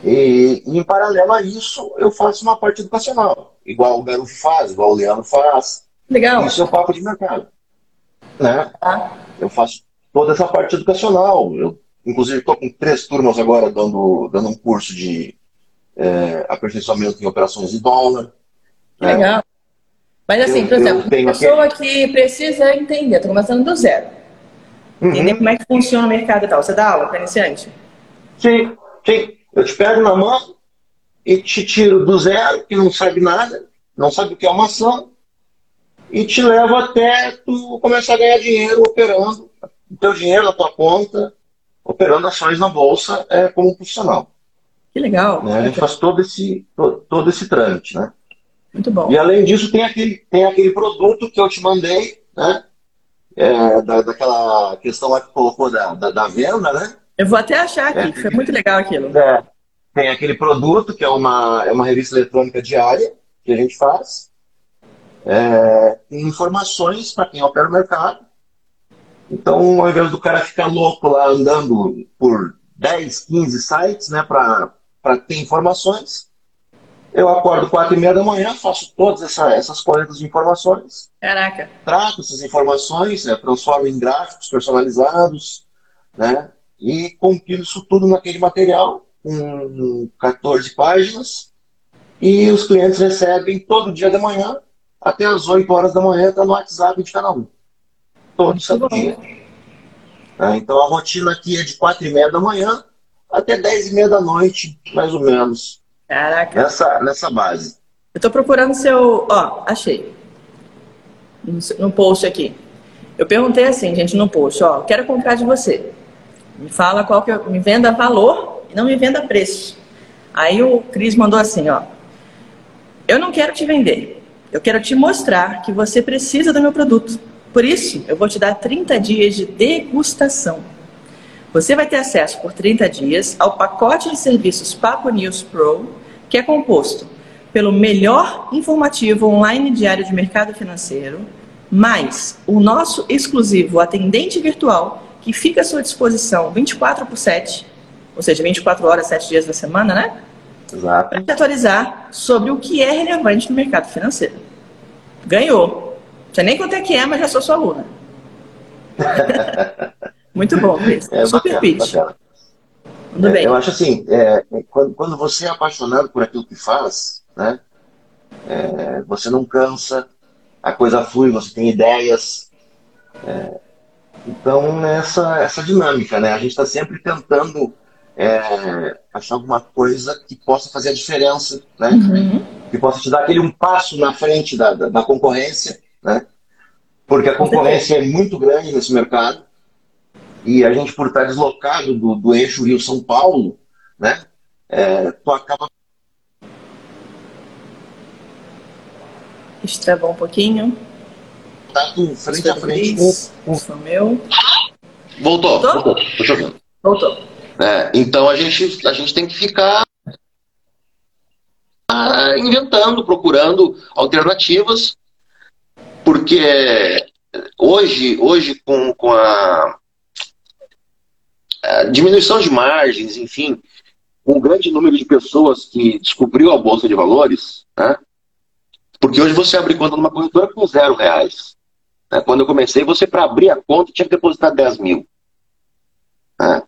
E, e em paralelo a isso, eu faço uma parte educacional, igual o Garuf faz, igual o Leandro faz. Legal. Isso é o papo de mercado, né? Tá? Eu faço toda essa parte educacional. Eu, inclusive, estou com três turmas agora dando, dando um curso de é, aperfeiçoamento em operações de dólar. Que né? legal. Mas assim, Eu- por exemplo, uma pessoa que precisa entender, estou começando do zero, entender Uhum. como é que funciona o mercado e tal. Você dá aula para iniciante? Sim, sim. Eu te pego na mão e te tiro do zero, que não sabe nada, não sabe o que é uma ação, e te levo até tu começar a ganhar dinheiro operando o teu dinheiro na tua conta, operando ações na bolsa é, como profissional. Que legal. né? A gente faz todo esse, to- todo esse trâmite, né? Muito bom. E além disso, tem aquele, tem aquele produto que eu te mandei, né? É, da, daquela questão lá que colocou da, da, da venda, né? Eu vou até achar aqui, É. foi muito legal aquilo. É, tem aquele produto que é uma, é uma revista eletrônica diária que a gente faz. É, tem informações para quem opera o mercado. Então, ao invés do cara ficar louco lá andando por 10, 15 sites né, para ter informações, eu acordo 4 e meia da manhã, faço todas essa, essas coletas de informações, Caraca. trato essas informações, né, transformo em gráficos personalizados, né, e compilo isso tudo naquele material, com 14 páginas, e os clientes recebem todo dia de manhã, até as 8 horas da manhã, está no WhatsApp de cada um. Todo santo dia. Né? Então a rotina aqui é de quatro e meia da manhã até dez e meia da noite, mais ou menos. Caraca. Nessa, nessa base. Eu tô procurando seu. Ó, achei. No post aqui. Eu perguntei assim, gente, no post, ó, quero comprar de você. Me fala qual que eu. Me venda valor e não me venda preço. Aí o Cris mandou assim, ó. Eu não quero te vender. Eu quero te mostrar que você precisa do meu produto. Por isso, eu vou te dar 30 dias de degustação. Você vai ter acesso por 30 dias ao pacote de serviços Papo News Pro, que é composto pelo melhor informativo online diário de mercado financeiro, mais o nosso exclusivo atendente virtual, que fica à sua disposição 24 por 7, ou seja, 24 horas, 7 dias da semana, né? Exato. Para te atualizar sobre o que é relevante no mercado financeiro. Ganhou. Não sei nem quanto é que é, mas já sou sua aluna. Muito bom, Cris. É, Super bacana, pitch. bacana. Tudo É, bem. Eu acho assim, é, é, quando, quando você é apaixonado por aquilo que faz, né, é, você não cansa, a coisa flui, você tem ideias. é, então, essa, essa dinâmica, né? A gente está sempre tentando é, achar alguma coisa que possa fazer a diferença, né? Uhum. Que possa te dar aquele um passo na frente da, da, da concorrência, né? Porque a concorrência é muito grande nesse mercado e a gente, por estar deslocado do, do eixo Rio-São Paulo, né? É, tu acaba Destravou um pouquinho. Estando frente a frente com, com... Sou meu. Voltou, Voltou? voltou. Voltou. É, então a gente, a gente tem que ficar ah, inventando, procurando alternativas, porque hoje, hoje com, com a, a diminuição de margens, enfim, um grande número de pessoas que descobriu a Bolsa de Valores, né? porque hoje você abre conta numa corretora com zero reais. Né? Quando eu comecei, você para abrir a conta tinha que depositar 10 mil. né?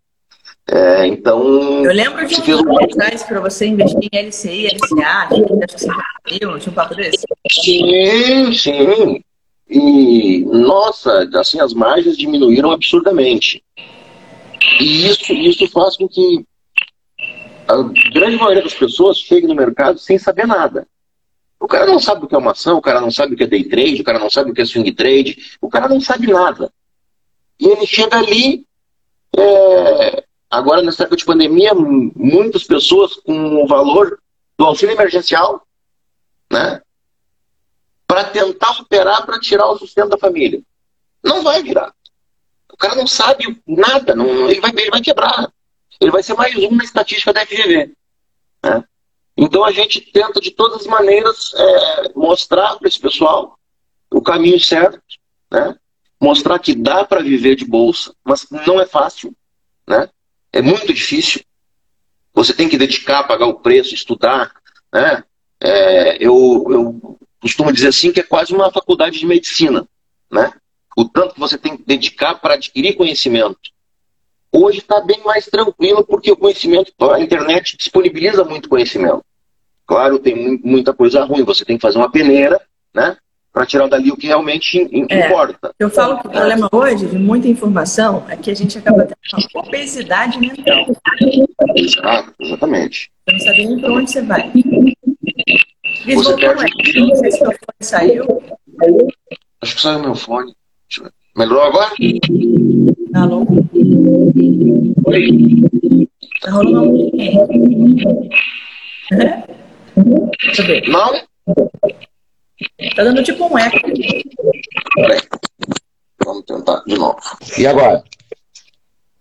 É, então, Eu lembro de um um atrás para você investir em LCI, LCA, acho que 50 mil, não tinha um papo desse? Sim, sim. E, nossa, assim, as margens diminuíram absurdamente. E isso, isso faz com que a grande maioria das pessoas chegue no mercado sem saber nada. O cara não sabe o que é uma ação, o cara não sabe o que é day trade, o cara não sabe o que é swing trade, o cara não sabe nada. E ele chega ali, é, agora nessa época de pandemia, muitas pessoas com o valor do auxílio emergencial, né? para tentar operar para tirar o sustento da família. Não vai virar. O cara não sabe nada, não, ele, vai, ele vai quebrar. Ele vai ser mais um na estatística da FGV. né? Então a gente tenta de todas as maneiras é, mostrar para esse pessoal o caminho certo, né? mostrar que dá para viver de bolsa, mas não é fácil, né? é muito difícil. Você tem que dedicar, pagar o preço, estudar. Né? É, eu, eu costumo dizer assim que é quase uma faculdade de medicina, né? O tanto que você tem que dedicar para adquirir conhecimento. Hoje está bem mais tranquilo porque o conhecimento, a internet disponibiliza muito conhecimento. Claro, tem mu- muita coisa ruim, você tem que fazer uma peneira, né? Para tirar dali o que realmente É. importa. Eu falo que o problema hoje de muita informação é que a gente acaba tendo uma obesidade mental. Ah, exatamente. Você não sabe nem para onde você vai. Cris, Você voltou, perde- né? Não sei se o fone saiu. Acho que saiu meu fone. Melhorou agora? Alô? Tá rolando um. É? Deixa eu ver. Não? Tá dando tipo um eco. Peraí. Vamos tentar de novo. E agora?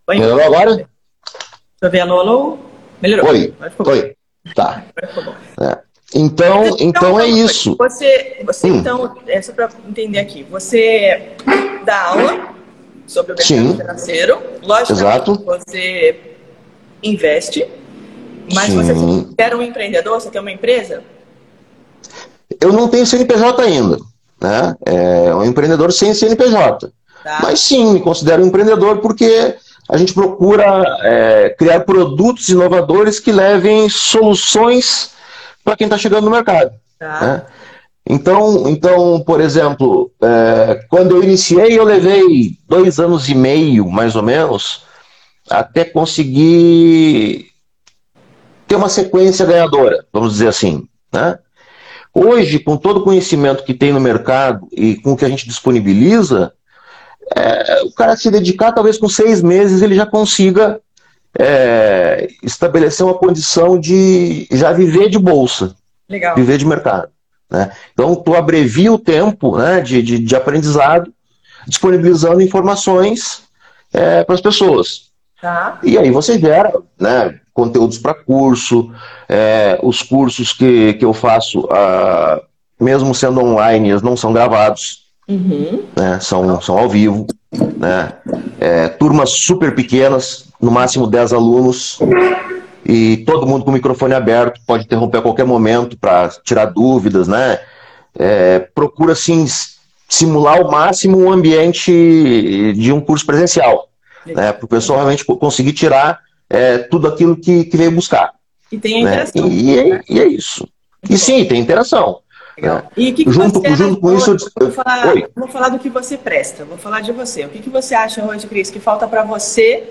Oi? Melhorou agora? Deixa eu ver. Alô, alô? Melhorou. Oi. Oi. Tá. Ficou bom. Então, então é isso. Você, você Hum. então, é só para entender aqui, você dá aula sobre o mercado Sim. financeiro, logicamente Exato. você investe, mas você Sim. quer um empreendedor, você quer uma empresa? Eu não tenho CNPJ ainda. Né? É um empreendedor sem CNPJ. Tá? Mas sim, me considero um empreendedor porque a gente procura é, criar produtos inovadores que levem soluções para quem está chegando no mercado. Tá. né? Então, então, por exemplo, é, quando eu iniciei, eu levei dois anos e meio, mais ou menos, até conseguir ter uma sequência ganhadora, vamos dizer assim. Né? Hoje, com todo o conhecimento que tem no mercado e com o que a gente disponibiliza, é, o cara se dedicar, talvez com seis meses, ele já consiga é, estabelecer uma condição de já viver de bolsa, Legal. viver de mercado. Né? Então, tu abrevia o tempo né, de, de, de aprendizado, disponibilizando informações é, para as pessoas. Tá. E aí você gera né, conteúdos para curso, é, os cursos que, que eu faço, ah, mesmo sendo online, eles não são gravados, Uhum. né, são, são ao vivo. Né, é, turmas super pequenas, no máximo 10 alunos, e todo mundo com o microfone aberto, pode interromper a qualquer momento para tirar dúvidas, né? É, procura assim simular ao máximo o ambiente de um curso presencial, né? Para o pessoal realmente conseguir tirar é, tudo aquilo que, que veio buscar. E tem a Né? interação. E, é, e é isso. E sim, tem interação. Legal. né? E o que, que Junto- você junto com acha isso, hoje? Vou falar, vou falar do que você presta, vou falar de você. O que, que você acha hoje, Cris, que falta para você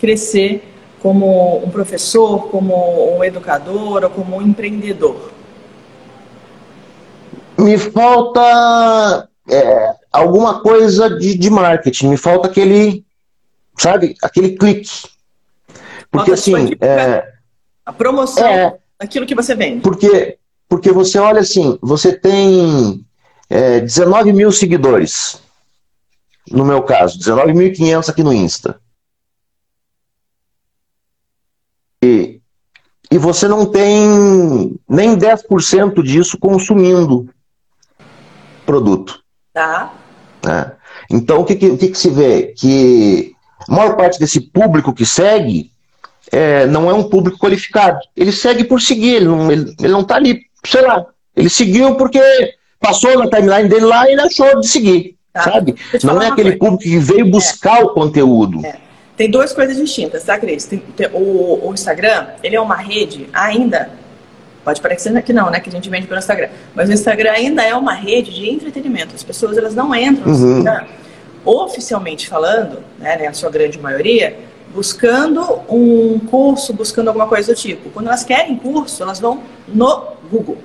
crescer como um professor, como um educador ou como um empreendedor? Me falta é, alguma coisa de, de marketing, me falta aquele, sabe, aquele clique. Porque Falta assim, é, A promoção é, daquilo que você vende. porque, porque você olha assim, você tem é, 19 mil seguidores, no meu caso, 19.500 aqui no Insta. E, e você não tem nem 10% disso consumindo produto. Tá? né? Então, o que, que, que se vê? Que a maior parte desse público que segue é, não é um público qualificado. Ele segue por seguir, ele não, ele, ele não tá ali, sei lá. Ele seguiu porque passou na timeline dele lá e ele achou de seguir, Tá. sabe? Não é aquele coisa. público que veio buscar o conteúdo. Tem duas coisas distintas, tá, Cris? Tem- tem- o, o Instagram, ele é uma rede ainda. Pode parecer que não, né? Que a gente vende pelo Instagram. Mas o Instagram ainda é uma rede de entretenimento. As pessoas elas não entram no Uhum. Instagram, oficialmente falando, né, né, a sua grande maioria, buscando um curso, buscando alguma coisa do tipo. Quando elas querem curso, elas vão no Google.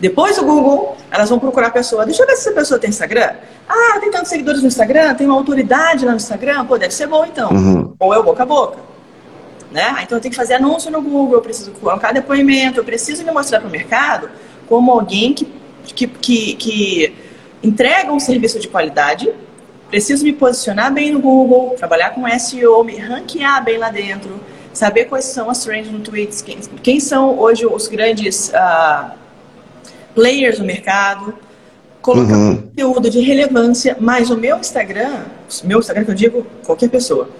Depois do Google, elas vão procurar a pessoa. Deixa eu ver se essa pessoa tem Instagram. Ah, tem tantos seguidores no Instagram, tem uma autoridade lá no Instagram. Pô, deve ser bom então. Uhum. Ou é o boca a boca. Né? Ah, Então eu tenho que fazer anúncio no Google, eu preciso colocar depoimento, eu preciso me mostrar para o mercado como alguém que, que, que, que entrega um serviço de qualidade. Preciso me posicionar bem no Google, trabalhar com SEO, me ranquear bem lá dentro, saber quais são as trends no Tweets, quem, quem são hoje os grandes ah, players no mercado, colocar Uhum. conteúdo de relevância, mas o meu Instagram, meu Instagram que eu digo qualquer pessoa,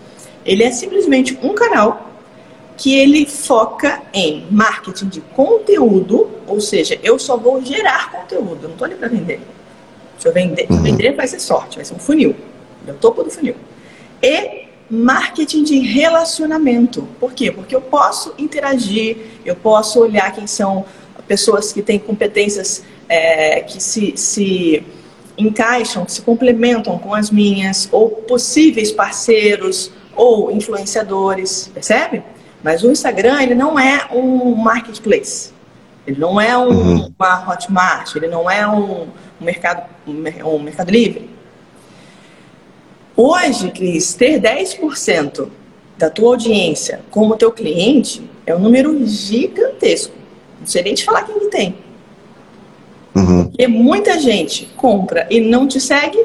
ele é simplesmente um canal que ele foca em marketing de conteúdo, ou seja, eu só vou gerar conteúdo, eu não estou ali para vender. Se eu vender, se eu vender vai ser sorte, vai ser um funil, é o topo do funil. E marketing de relacionamento. Por quê? Porque eu posso interagir, eu posso olhar quem são pessoas que têm competências é, que se, se encaixam, que se complementam com as minhas, ou possíveis parceiros ou influenciadores, percebe? Mas o Instagram, ele não é um marketplace. Ele não é um, Uhum. uma Hotmart, ele não é um, um mercado, um, um mercado livre. Hoje, Cris, ter 10% da tua audiência como teu cliente é um número gigantesco. Sei nem te falar quem que tem. Uhum. Porque muita gente compra e não te segue,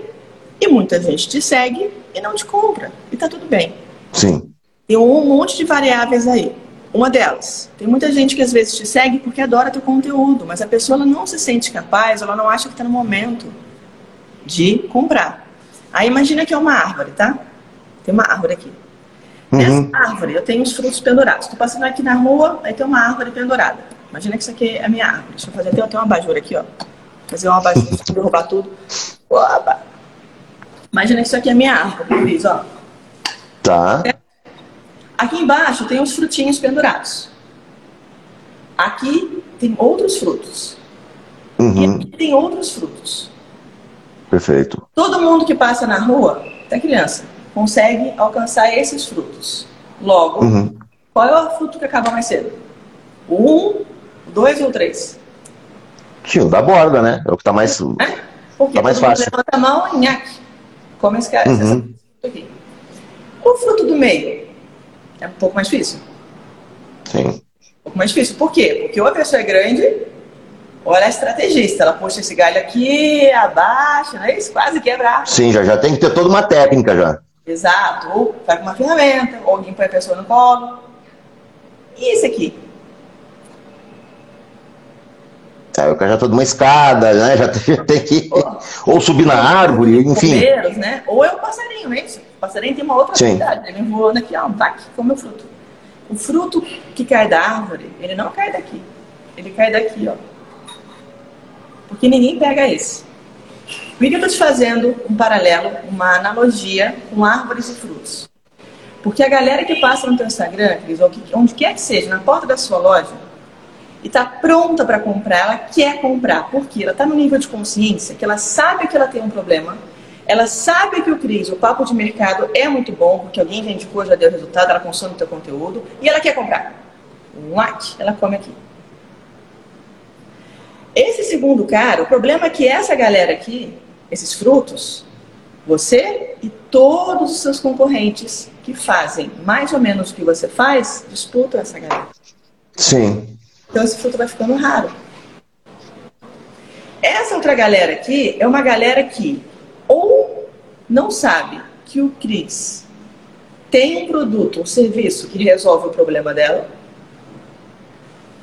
e muita gente te segue e não te compra. E tá tudo bem. Sim. Tem um monte de variáveis aí. Uma delas, tem muita gente que às vezes te segue porque adora teu conteúdo, mas a pessoa ela não se sente capaz, ela não acha que está no momento de comprar. Aí imagina que é uma árvore, tá? Tem uma árvore aqui. Nessa Uhum. árvore eu tenho os frutos pendurados. Tô passando aqui na rua, aí tem uma árvore pendurada. Imagina que isso aqui é a minha árvore. Deixa eu fazer até tenho uma abajur aqui, ó. Fazer uma abajur, derrubar tudo. Opa! Imagina que isso aqui é a minha árvore, Cris, ó. Tá. Aqui embaixo tem os frutinhos pendurados. Aqui tem outros frutos. Uhum. E tem outros frutos. Perfeito. Todo mundo que passa na rua, até criança, consegue alcançar esses frutos. Logo, uhum. qual é o fruto que acaba mais cedo? O um, dois ou três? Tio, da borda, né? É o que está mais, é? Porque tá mais fácil. levanta a mão e nhaque. Come esse cara, uhum. aqui. O fruto do meio é um pouco mais difícil. Sim. Um pouco mais difícil. Por quê? Porque ou a pessoa é grande, ou ela é estrategista. Ela puxa esse galho aqui, abaixa, não é isso? Quase quebrar. Sim, já, já tem que ter toda uma técnica já. Exato. Ou pega uma ferramenta, ou alguém põe a pessoa no colo. E esse aqui? Aí o cara já tá uma escada, né? Já tem, que. Ou, ou subir na árvore, enfim. né? Ou é o passarinho, é isso? O passarinho tem uma outra atividade. Ele voando aqui, ó, tá aqui, come o fruto. O fruto que cai da árvore, ele não cai daqui. Ele cai daqui, ó. Porque ninguém pega esse. Por que eu estou te fazendo um paralelo, uma analogia com árvores e frutos? Porque a galera que passa no teu Instagram, ou onde quer que seja, na porta da sua loja, e está pronta para comprar, ela quer comprar. Porque ela está no nível de consciência que ela sabe que ela tem um problema, ela sabe que o Cris, o papo de mercado é muito bom, porque alguém já indicou, já deu resultado, ela consome o teu conteúdo, e ela quer comprar. Like, ela come aqui. Esse segundo cara, o problema é que essa galera aqui, esses frutos, você e todos os seus concorrentes que fazem mais ou menos o que você faz, disputam essa galera. Sim. Então esse fruto vai ficando raro. Essa outra galera aqui é uma galera que ou não sabe que o Cris tem um produto um serviço que resolve o problema dela,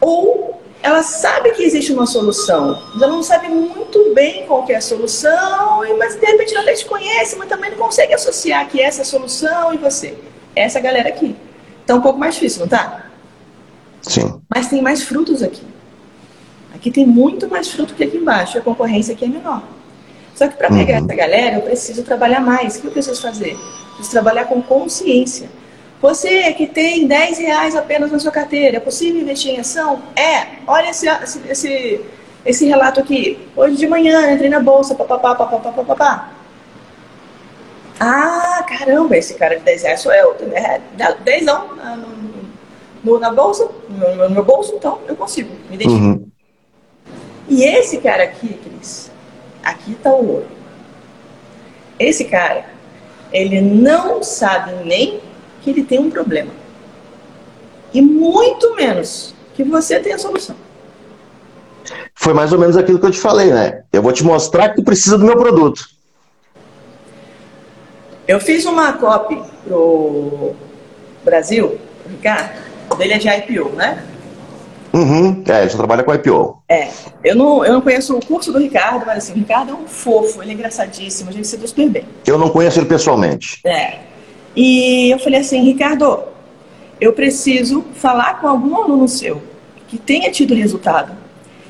ou ela sabe que existe uma solução, mas ela não sabe muito bem qual é a solução, mas de repente ela até te conhece, mas também não consegue associar que essa é a solução e você. Essa galera aqui. Tá um pouco mais difícil, não tá? Sim. Mas tem mais frutos aqui. Aqui tem muito mais fruto que aqui embaixo. A concorrência aqui é menor. Só que para pegar uhum. essa galera, eu preciso trabalhar mais. O que eu preciso fazer? Preciso trabalhar com consciência. Você que tem 10 reais apenas na sua carteira, é possível investir em ação? É. Olha esse, esse, esse relato aqui. Hoje de manhã entrei na bolsa, papapá, papapá, papapá. Ah, caramba, esse cara de 10 reais sou eu. 10 não, no, na bolsa, no, no, meu bolso, então eu consigo me. Uhum. E esse cara aqui, Cris, aqui está o ouro. Esse cara, ele não sabe nem que ele tem um problema. E muito menos que você tem a solução. Foi mais ou menos aquilo que eu te falei, né? Eu vou te mostrar que tu precisa do meu produto. Eu fiz uma copy pro Brasil, Ricardo, dele é de IPO, né? Uhum, é, ele só trabalha com IPO. É, eu não, eu não conheço o curso do Ricardo, mas assim, o Ricardo é um fofo, ele é engraçadíssimo, a gente se dá super bem. Eu não conheço ele pessoalmente. É. E eu falei assim, Ricardo, eu preciso falar com algum aluno seu que tenha tido resultado.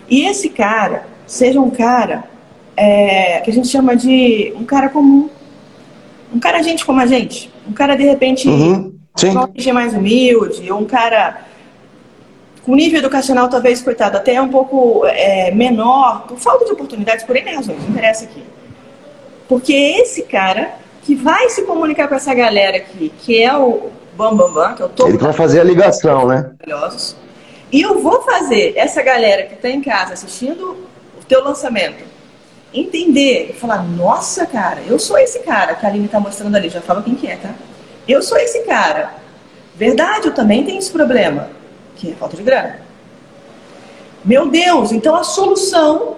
E esse cara seja um cara é, que a gente chama de um cara comum. Um cara gente como a gente. Um cara, de repente, uhum. Sim. uma origem mais humilde, um cara com nível educacional talvez, coitado, até um pouco é, menor, por falta de oportunidades, por N razões, não interessa aqui. Porque esse cara que vai se comunicar com essa galera aqui, que é o Bam Bam Bam, que é o topo. Ele vai fazer a ligação, né? Maravilhosos. E eu vou fazer essa galera que está em casa assistindo o teu lançamento entender e falar: nossa, cara, eu sou esse cara que a Aline está mostrando ali. Já fala quem que é, tá? Eu sou esse cara. Verdade, eu também tenho esse problema, que é falta de grana. Meu Deus, então a solução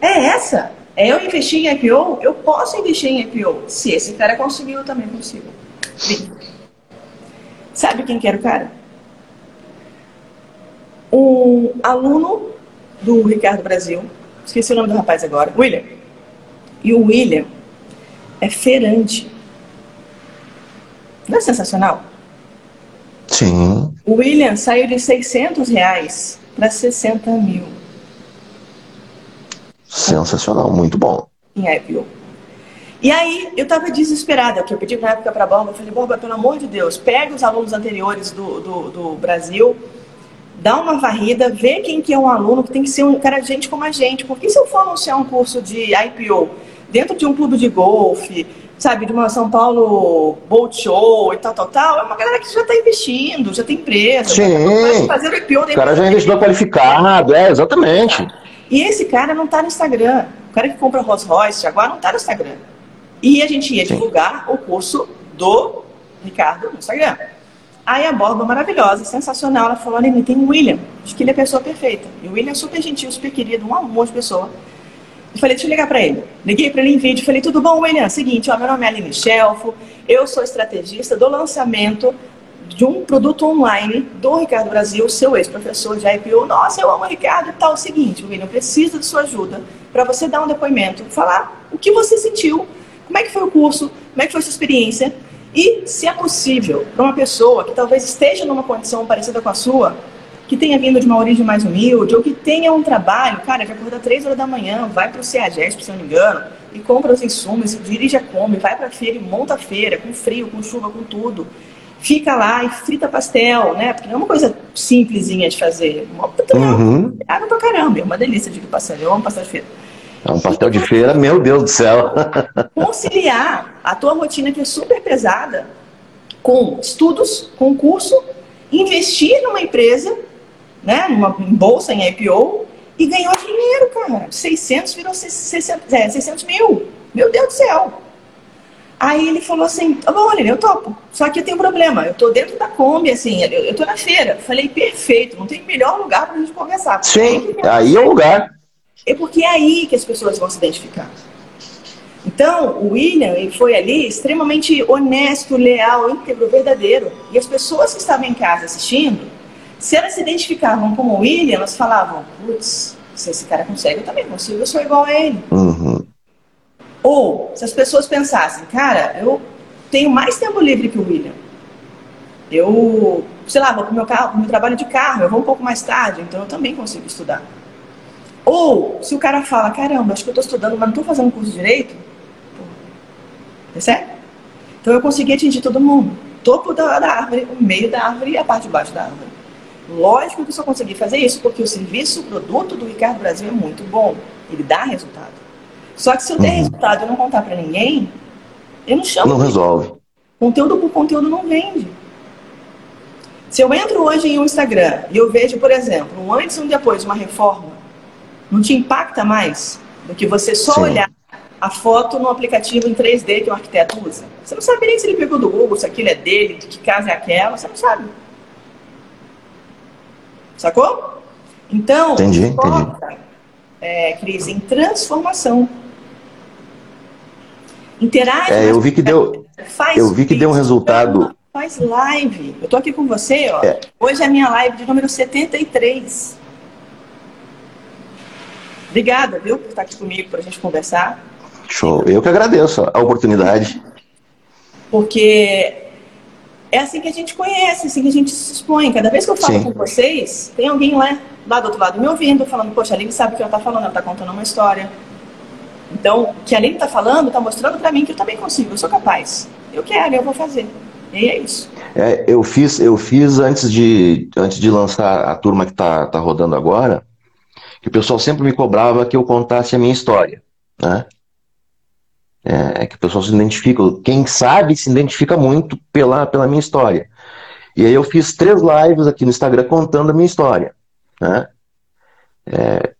é essa. É eu investir em IPO? Eu posso investir em IPO. Se esse cara conseguiu, eu também consigo. Sabe quem que era o cara? Um aluno do Ricardo Brasil, esqueci o nome do rapaz agora, William. E o William é feirante. Não é sensacional? Sim. O William saiu de 600 reais para 60 mil. Sensacional, muito bom. Em IPO. E aí, eu estava desesperada, porque eu pedi na época para a Borba, eu falei, Borba, pelo amor de Deus, pega os alunos anteriores do, do, do Brasil, dá uma varrida, vê quem que é um aluno, que tem que ser um cara gente como a gente. Porque se eu for anunciar um curso de IPO dentro de um clube de golfe, sabe, de uma São Paulo Boat Show e tal, tal, tal, é uma galera que já está investindo, já tem empresa. Sim, fazer o IPO o cara já é investidor qualificado, é, exatamente. E esse cara não está no Instagram. O cara que compra Rolls Royce agora não está no Instagram. E a gente ia Sim. divulgar o curso do Ricardo no Instagram. Aí a Borba, maravilhosa, sensacional, ela falou, Aline, tem o William, acho que ele é a pessoa perfeita. E o William é super gentil, super querido, um amor de pessoa. Eu falei, deixa eu ligar para ele. Liguei para ele em vídeo, falei, tudo bom, William? Seguinte, ó, meu nome é Aline Shelfo, eu sou estrategista do lançamento de um produto online do Ricardo Brasil, seu ex-professor de IPO. Nossa, eu amo o Ricardo e tal. Seguinte, William, eu preciso de sua ajuda para você dar um depoimento, falar o que você sentiu, como é que foi o curso, como é que foi a sua experiência e, se é possível, para uma pessoa que talvez esteja numa condição parecida com a sua, que tenha vindo de uma origem mais humilde, ou que tenha um trabalho, cara, que acorda três horas da manhã, vai para o CEAGESP, se não me engano, e compra os insumos, dirige a Kombi, vai para a feira e monta a feira, com frio, com chuva, com tudo. Fica lá e frita pastel, né? Porque não é uma coisa simplesinha de fazer. Uma, uhum. água pra caramba, é uma delícia de pastel. Eu amo pastel de feira. É um pastel de feira, meu Deus do céu. Conciliar a tua rotina que é super pesada com estudos, concurso, investir numa empresa, né, numa em bolsa, em IPO, e ganhar dinheiro, cara. 600 virou 600, é, 600 mil. Meu Deus do céu. Aí ele falou assim, tá bom, olha, eu topo. Só que eu tenho um problema, eu tô dentro da Kombi, assim, eu, eu tô na feira. Falei, perfeito, não tem melhor lugar pra gente conversar. Sim, aí é o lugar. É porque é aí que as pessoas vão se identificar. Então, o William ele foi ali extremamente honesto, leal, íntegro, verdadeiro. E as pessoas que estavam em casa assistindo, se elas se identificavam como o William, elas falavam: putz, se esse cara consegue, eu também consigo, eu sou igual a ele. Uhum. Ou, se as pessoas pensassem: cara, eu tenho mais tempo livre que o William. Eu, sei lá, vou pro meu, carro, pro meu trabalho de carro, eu vou um pouco mais tarde, então eu também consigo estudar. Ou, se o cara fala, caramba, acho que eu estou estudando, mas não estou fazendo curso de direito, percebe? Então eu consegui atingir todo mundo. Topo da, da árvore, o meio da árvore e a parte de baixo da árvore. Lógico que eu só consegui fazer isso porque o serviço, o produto do Ricardo Brasil é muito bom. Ele dá resultado. Só que se eu der uhum. resultado e não contar para ninguém, eu não chamo. Não resolve. Conteúdo por conteúdo não vende. Se eu entro hoje em um Instagram e eu vejo, por exemplo, um antes e um depois de uma reforma, não te impacta mais do que você só Sim. olhar a foto no aplicativo em 3D que o arquiteto usa. Você não sabe nem se ele pegou do Google, se aquilo é dele, de que casa é aquela, você não sabe. Sacou? Então, entendi, foca, entendi. É, Cris, em transformação. Interage. É, eu vi que deu. Faz eu vi que deu um resultado. Faz live. Eu tô aqui com você, ó. É. Hoje é a minha live de número 73. Obrigada, viu, por estar aqui comigo, para a gente conversar. Show. Eu que agradeço a oportunidade. Porque é assim que a gente conhece, assim que a gente se expõe. Cada vez que eu falo Sim. com vocês, tem alguém lá, lá do outro lado me ouvindo, falando, poxa, a Aline sabe o que ela está falando, ela está contando uma história. Então, o que a Aline está falando, está mostrando para mim que eu também consigo, eu sou capaz. Eu quero, eu vou fazer. E é isso. É, eu fiz, eu fiz antes de, antes de lançar a turma que está tá rodando agora, que o pessoal sempre me cobrava que eu contasse a minha história, né? É, é, que o pessoal se identifica, quem sabe se identifica muito pela, pela minha história. E aí eu fiz três lives aqui no Instagram contando a minha história, né? É,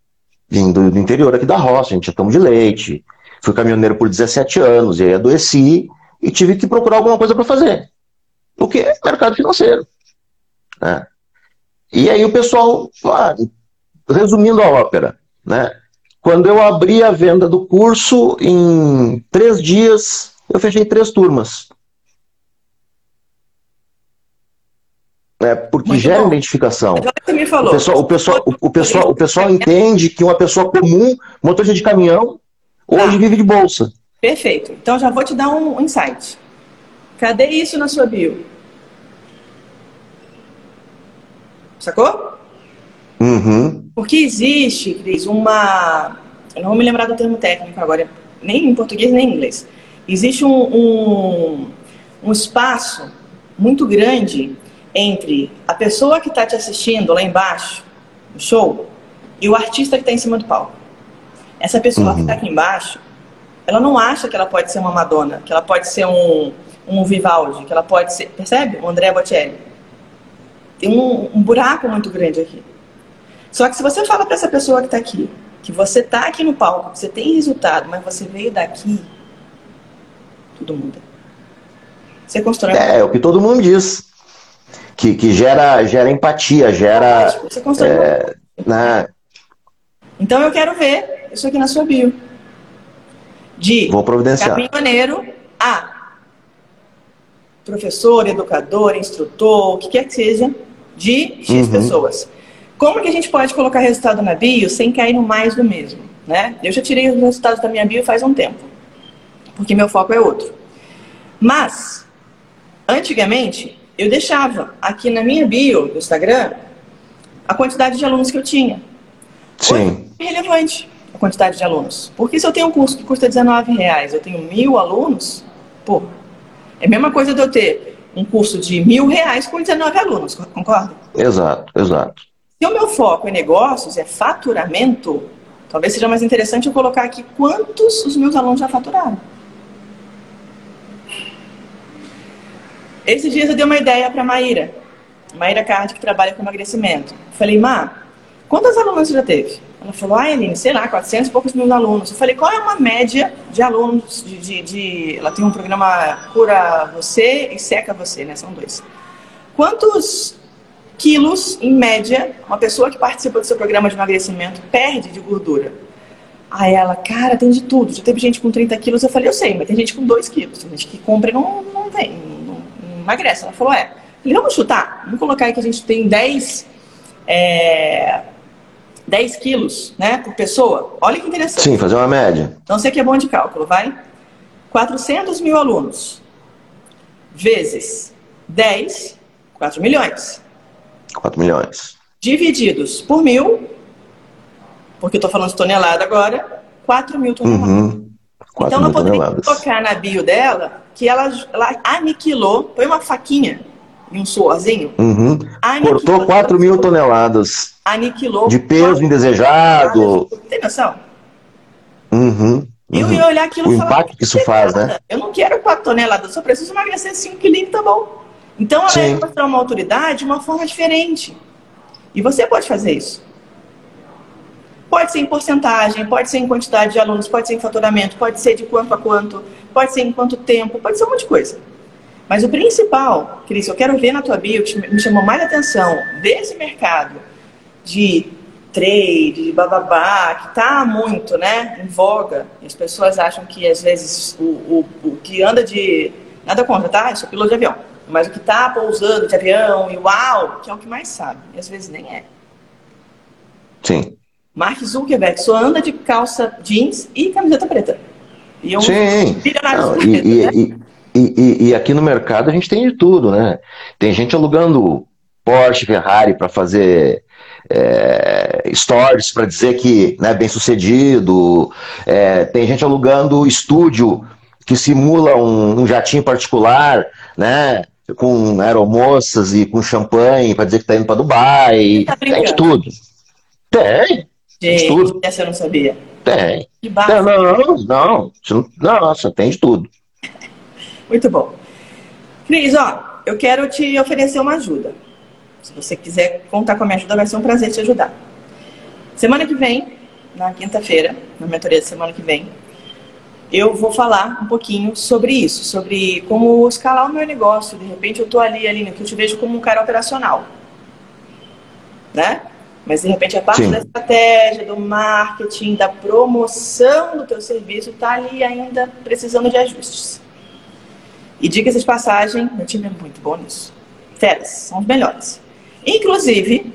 vindo do interior aqui da roça, a gente tinha de leite, fui caminhoneiro por 17 anos, e aí adoeci e tive que procurar alguma coisa para fazer. O que é mercado financeiro. Né? E aí o pessoal, ah, resumindo a ópera, né? Quando eu abri a venda do curso, em três dias, eu fechei três turmas. É, porque Muito gera bom. identificação. Me falou. O pessoal, o pessoal, o, pessoal, o pessoal entende que uma pessoa comum, motorista de caminhão, hoje tá. vive de bolsa. Perfeito. Então já vou te dar um insight. Cadê isso na sua bio? Sacou? Uhum. Porque existe, Cris, uma. Eu não vou me lembrar do termo técnico agora, nem em português nem em inglês. Existe um, um, um espaço muito grande entre a pessoa que está te assistindo lá embaixo, no show, e o artista que está em cima do palco. Essa pessoa tá uhum. que está aqui embaixo, ela não acha que ela pode ser uma Madonna, que ela pode ser um, um Vivaldi, que ela pode ser, percebe? O André Bocelli. Tem um, um buraco muito grande aqui. Só que se você fala para essa pessoa que está aqui, que você está aqui no palco, que você tem resultado, mas você veio daqui, tudo muda. Você constrói. É, é o que todo mundo diz. Que, que gera, gera empatia, gera. Você constrói. É, né? Então eu quero ver isso aqui na sua bio. De Vou providenciar. caminhoneiro a professor, educador, instrutor, o que quer que seja, de X uhum. pessoas. Como que a gente pode colocar resultado na bio sem cair no mais do mesmo? Né? Eu já tirei os resultados da minha bio faz um tempo, porque meu foco é outro. Mas, antigamente, eu deixava aqui na minha bio do Instagram a quantidade de alunos que eu tinha. Sim. é relevante a quantidade de alunos. Porque se eu tenho um curso que custa 19 reais, eu tenho mil alunos, pô, é a mesma coisa de eu ter um curso de mil reais com 19 alunos, concorda? Exato, exato. Se o meu foco é negócios, é faturamento, talvez seja mais interessante eu colocar aqui quantos os meus alunos já faturaram. Esses dias eu dei uma ideia para a Maíra, Maíra Card, que trabalha com emagrecimento. Falei, Má, quantas alunas você já teve? Ela falou, ah, Eline, sei lá, 400 e poucos mil alunos. Eu falei, qual é uma média de alunos de, de, de... Ela tem um programa Cura Você e Seca Você, né? São dois. Quantos quilos, em média, uma pessoa que participa do seu programa de emagrecimento perde de gordura? Aí ela, cara, tem de tudo. Já teve gente com 30 quilos. Eu falei, eu sei, mas tem gente com 2 quilos. Tem gente que compra e não, não vem, não, não emagrece. Ela falou, é. Falei, vamos chutar. Vamos colocar aí que a gente tem 10, é, 10 quilos né, por pessoa. Olha que interessante. Sim, fazer uma média. Então você que é bom de cálculo, vai? 400 mil alunos vezes 10, 4 milhões. 4 milhões. Divididos por mil, porque eu estou falando de tonelada agora, 4 mil toneladas. Uhum. Então eu poderia colocar na bio dela que ela, ela aniquilou, põe uma faquinha e um suorzinho. Uhum. Cortou 4 mil toneladas. Aniquilou. De peso indesejado. Tem noção? Uhum. Eu uhum. ia olhar aquilo o e falar. O impacto que isso faz, né? Eu não quero 4 toneladas, só preciso emagrecer 5 quilinhos, tá bom. Então ela Sim. vai mostrar uma autoridade de uma forma diferente. E você pode fazer isso. Pode ser em porcentagem, pode ser em quantidade de alunos, pode ser em faturamento, pode ser de quanto a quanto, pode ser em quanto tempo, pode ser um monte de coisa. Mas o principal, Cris, eu quero ver na tua bio, que me chamou mais atenção desse mercado de trade, de bababá, que está muito né, em voga, e as pessoas acham que às vezes o, o, o que anda de. Nada contra, tá? Eu sou piloto de avião. Mas o que está pousando de avião e uau, que é o que mais sabe. E às vezes nem é. Sim. Mark Zuckerberg só anda de calça jeans e camiseta preta. E eu Sim. Não, e, e, né? e, e, aqui no mercado a gente tem de tudo, né? Tem gente alugando Porsche, Ferrari para fazer é, stories para dizer que é né, bem sucedido. É, tem gente alugando estúdio que simula um, um jatinho particular, né? Com aeromoças e com champanhe para dizer que está indo para Dubai. Tá tem de tudo. Tem. Gente, tudo. essa eu não sabia. Tem. Não, não, não, não. Nossa, tem de tudo. Muito bom. Cris, ó, eu quero te oferecer uma ajuda. Se você quiser contar com a minha ajuda, vai ser um prazer te ajudar. Semana que vem, na quinta-feira, na mentoria da semana que vem, eu vou falar um pouquinho sobre isso, sobre como escalar o meu negócio. De repente eu estou ali, ali, que eu te vejo como um cara operacional. Né? Mas de repente a parte Sim. da estratégia, do marketing, da promoção do teu serviço está ali ainda precisando de ajustes. E diga-se de passagem, meu time é muito bom nisso. Feras, são os melhores. Inclusive,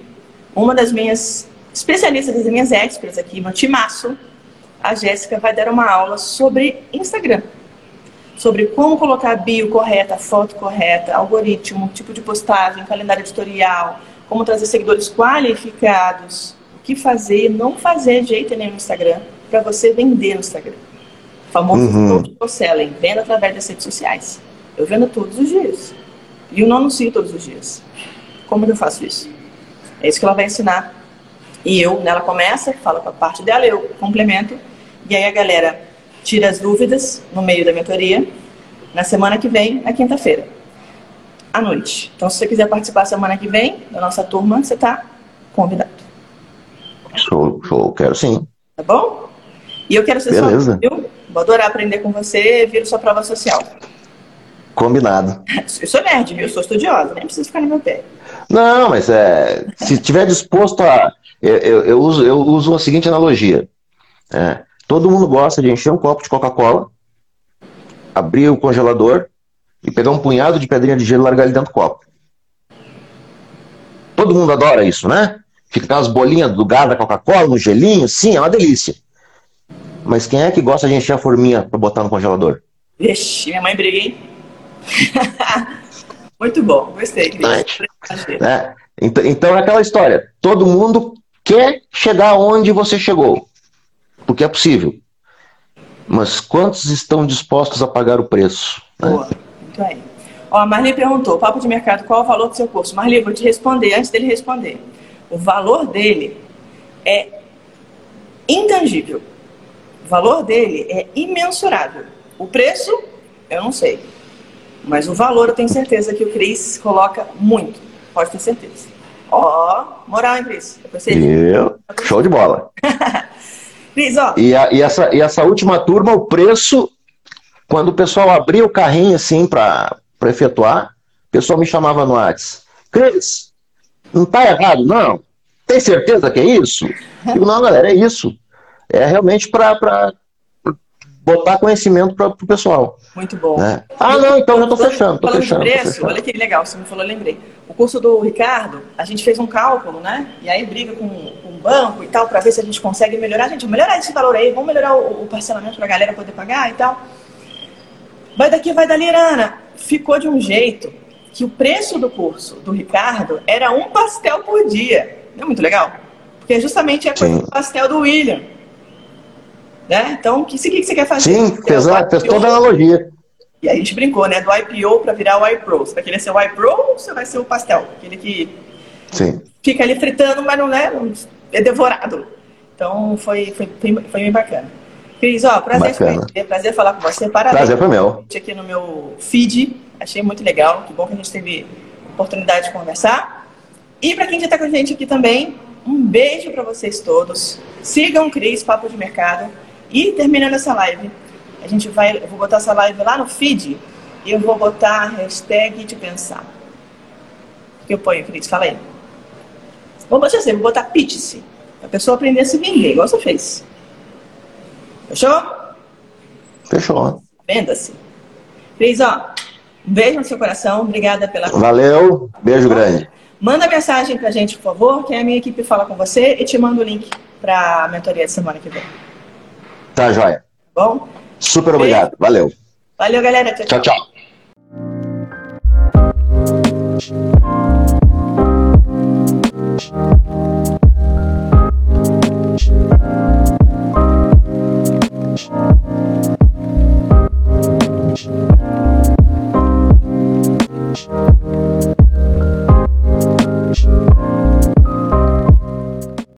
uma das minhas especialistas, das minhas experts aqui, meu timaço, a Jéssica, vai dar uma aula sobre Instagram. Sobre como colocar a bio correta, a foto correta, algoritmo, tipo de postagem, calendário editorial, como trazer seguidores qualificados, o que fazer e não fazer de jeito nenhum no Instagram para você vender no Instagram. O famoso uhum. selling, venda através das redes sociais. Eu vendo todos os dias. E eu não anuncio todos os dias. Como que eu faço isso? É isso que ela vai ensinar. E eu, ela começa, fala com a parte dela, eu complemento. E aí a galera tira as dúvidas no meio da mentoria, na semana que vem, na quinta-feira, à noite. Então, se você quiser participar semana que vem da nossa turma, você está convidado. Show, show, quero sim. Tá bom? E eu quero ser Beleza. sua viu? Vou adorar aprender com você, viro sua prova social. Combinado. Eu sou nerd, viu? Eu sou estudiosa, nem preciso ficar no meu pé. Não, mas é, se tiver disposto a. Eu, eu, eu uso, eu uso a seguinte analogia. É, todo mundo gosta de encher um copo de Coca-Cola, abrir o congelador e pegar um punhado de pedrinha de gelo e largar ele dentro do copo. Todo mundo adora isso, né? Fica aquelas bolinhas do gás da Coca-Cola no gelinho, sim, é uma delícia. Mas quem é que gosta de encher a forminha para botar no congelador? Vixe, minha mãe briga, hein? Muito bom, gostei, Cris. É. Então, então é aquela história. Todo mundo quer chegar onde você chegou. Porque é possível. Mas quantos estão dispostos a pagar o preço? Né? Boa, muito bem. Ó, a Marli perguntou, papo de mercado, qual o valor do seu curso? Marli, vou te responder antes dele responder. O valor dele é intangível. O valor dele é imensurável. O preço, eu não sei. Mas o valor eu tenho certeza que o Cris coloca muito. Pode ter certeza. Ó, moral, hein, Cris? Eu, show de bola. Cris, ó. E, a, e, essa, e essa última turma, o preço, quando o pessoal abria o carrinho assim para efetuar, o pessoal me chamava no WhatsApp. Cris, não tá errado, não? Tem certeza que é isso? Eu digo, não, galera, é isso. É realmente para botar conhecimento para o pessoal. Muito bom. Né? Ah, não, então já estou fechando. Tô fechando, de preço, fechando. olha que legal, você me falou, eu lembrei. O curso do Ricardo, a gente fez um cálculo, né? E aí briga com, banco e tal, para ver se a gente consegue melhorar. Gente, melhorar esse valor aí, vamos melhorar o, o parcelamento para a galera poder pagar e tal. Vai daqui, vai dali, Ana. Ficou de um jeito que o preço do curso do Ricardo era um pastel por dia. Não é muito legal? Porque justamente é o pastel do William. Né? Então, o que, que, você quer fazer? Sim, fez, fez toda a analogia. E aí a gente brincou, né? Do IPO para virar o iPro. Você vai querer ser o iPro ou você vai ser o pastel? Aquele que Sim. fica ali fritando, mas não é, é devorado. Então foi, foi, foi, bem bacana. Cris, ó, prazer, conhecer, prazer falar com você. Parabéns. Prazer foi meu. Aqui no meu feed, achei muito legal. Que bom que a gente teve oportunidade de conversar. E para quem já está com a gente aqui também, um beijo para vocês todos. Sigam o Cris, Papo de Mercado. E terminando essa live, a gente vai, eu vou botar essa live lá no feed e eu vou botar a hashtag de pensar. O que eu ponho, Cris? Fala aí. Vou botar assim, vou botar pitch-se. A pessoa aprender a se vender, igual você fez. Fechou? Fechou. Venda-se. Cris, ó, um beijo no seu coração. Obrigada pela. Valeu, beijo grande. Manda mensagem pra gente, por favor, que a minha equipe fala com você e te manda o link pra mentoria de semana que vem. Tá, joia. Bom? Super obrigado. Beijo. Valeu. Valeu, galera. tchau. tchau. tchau. tchau. Thank you.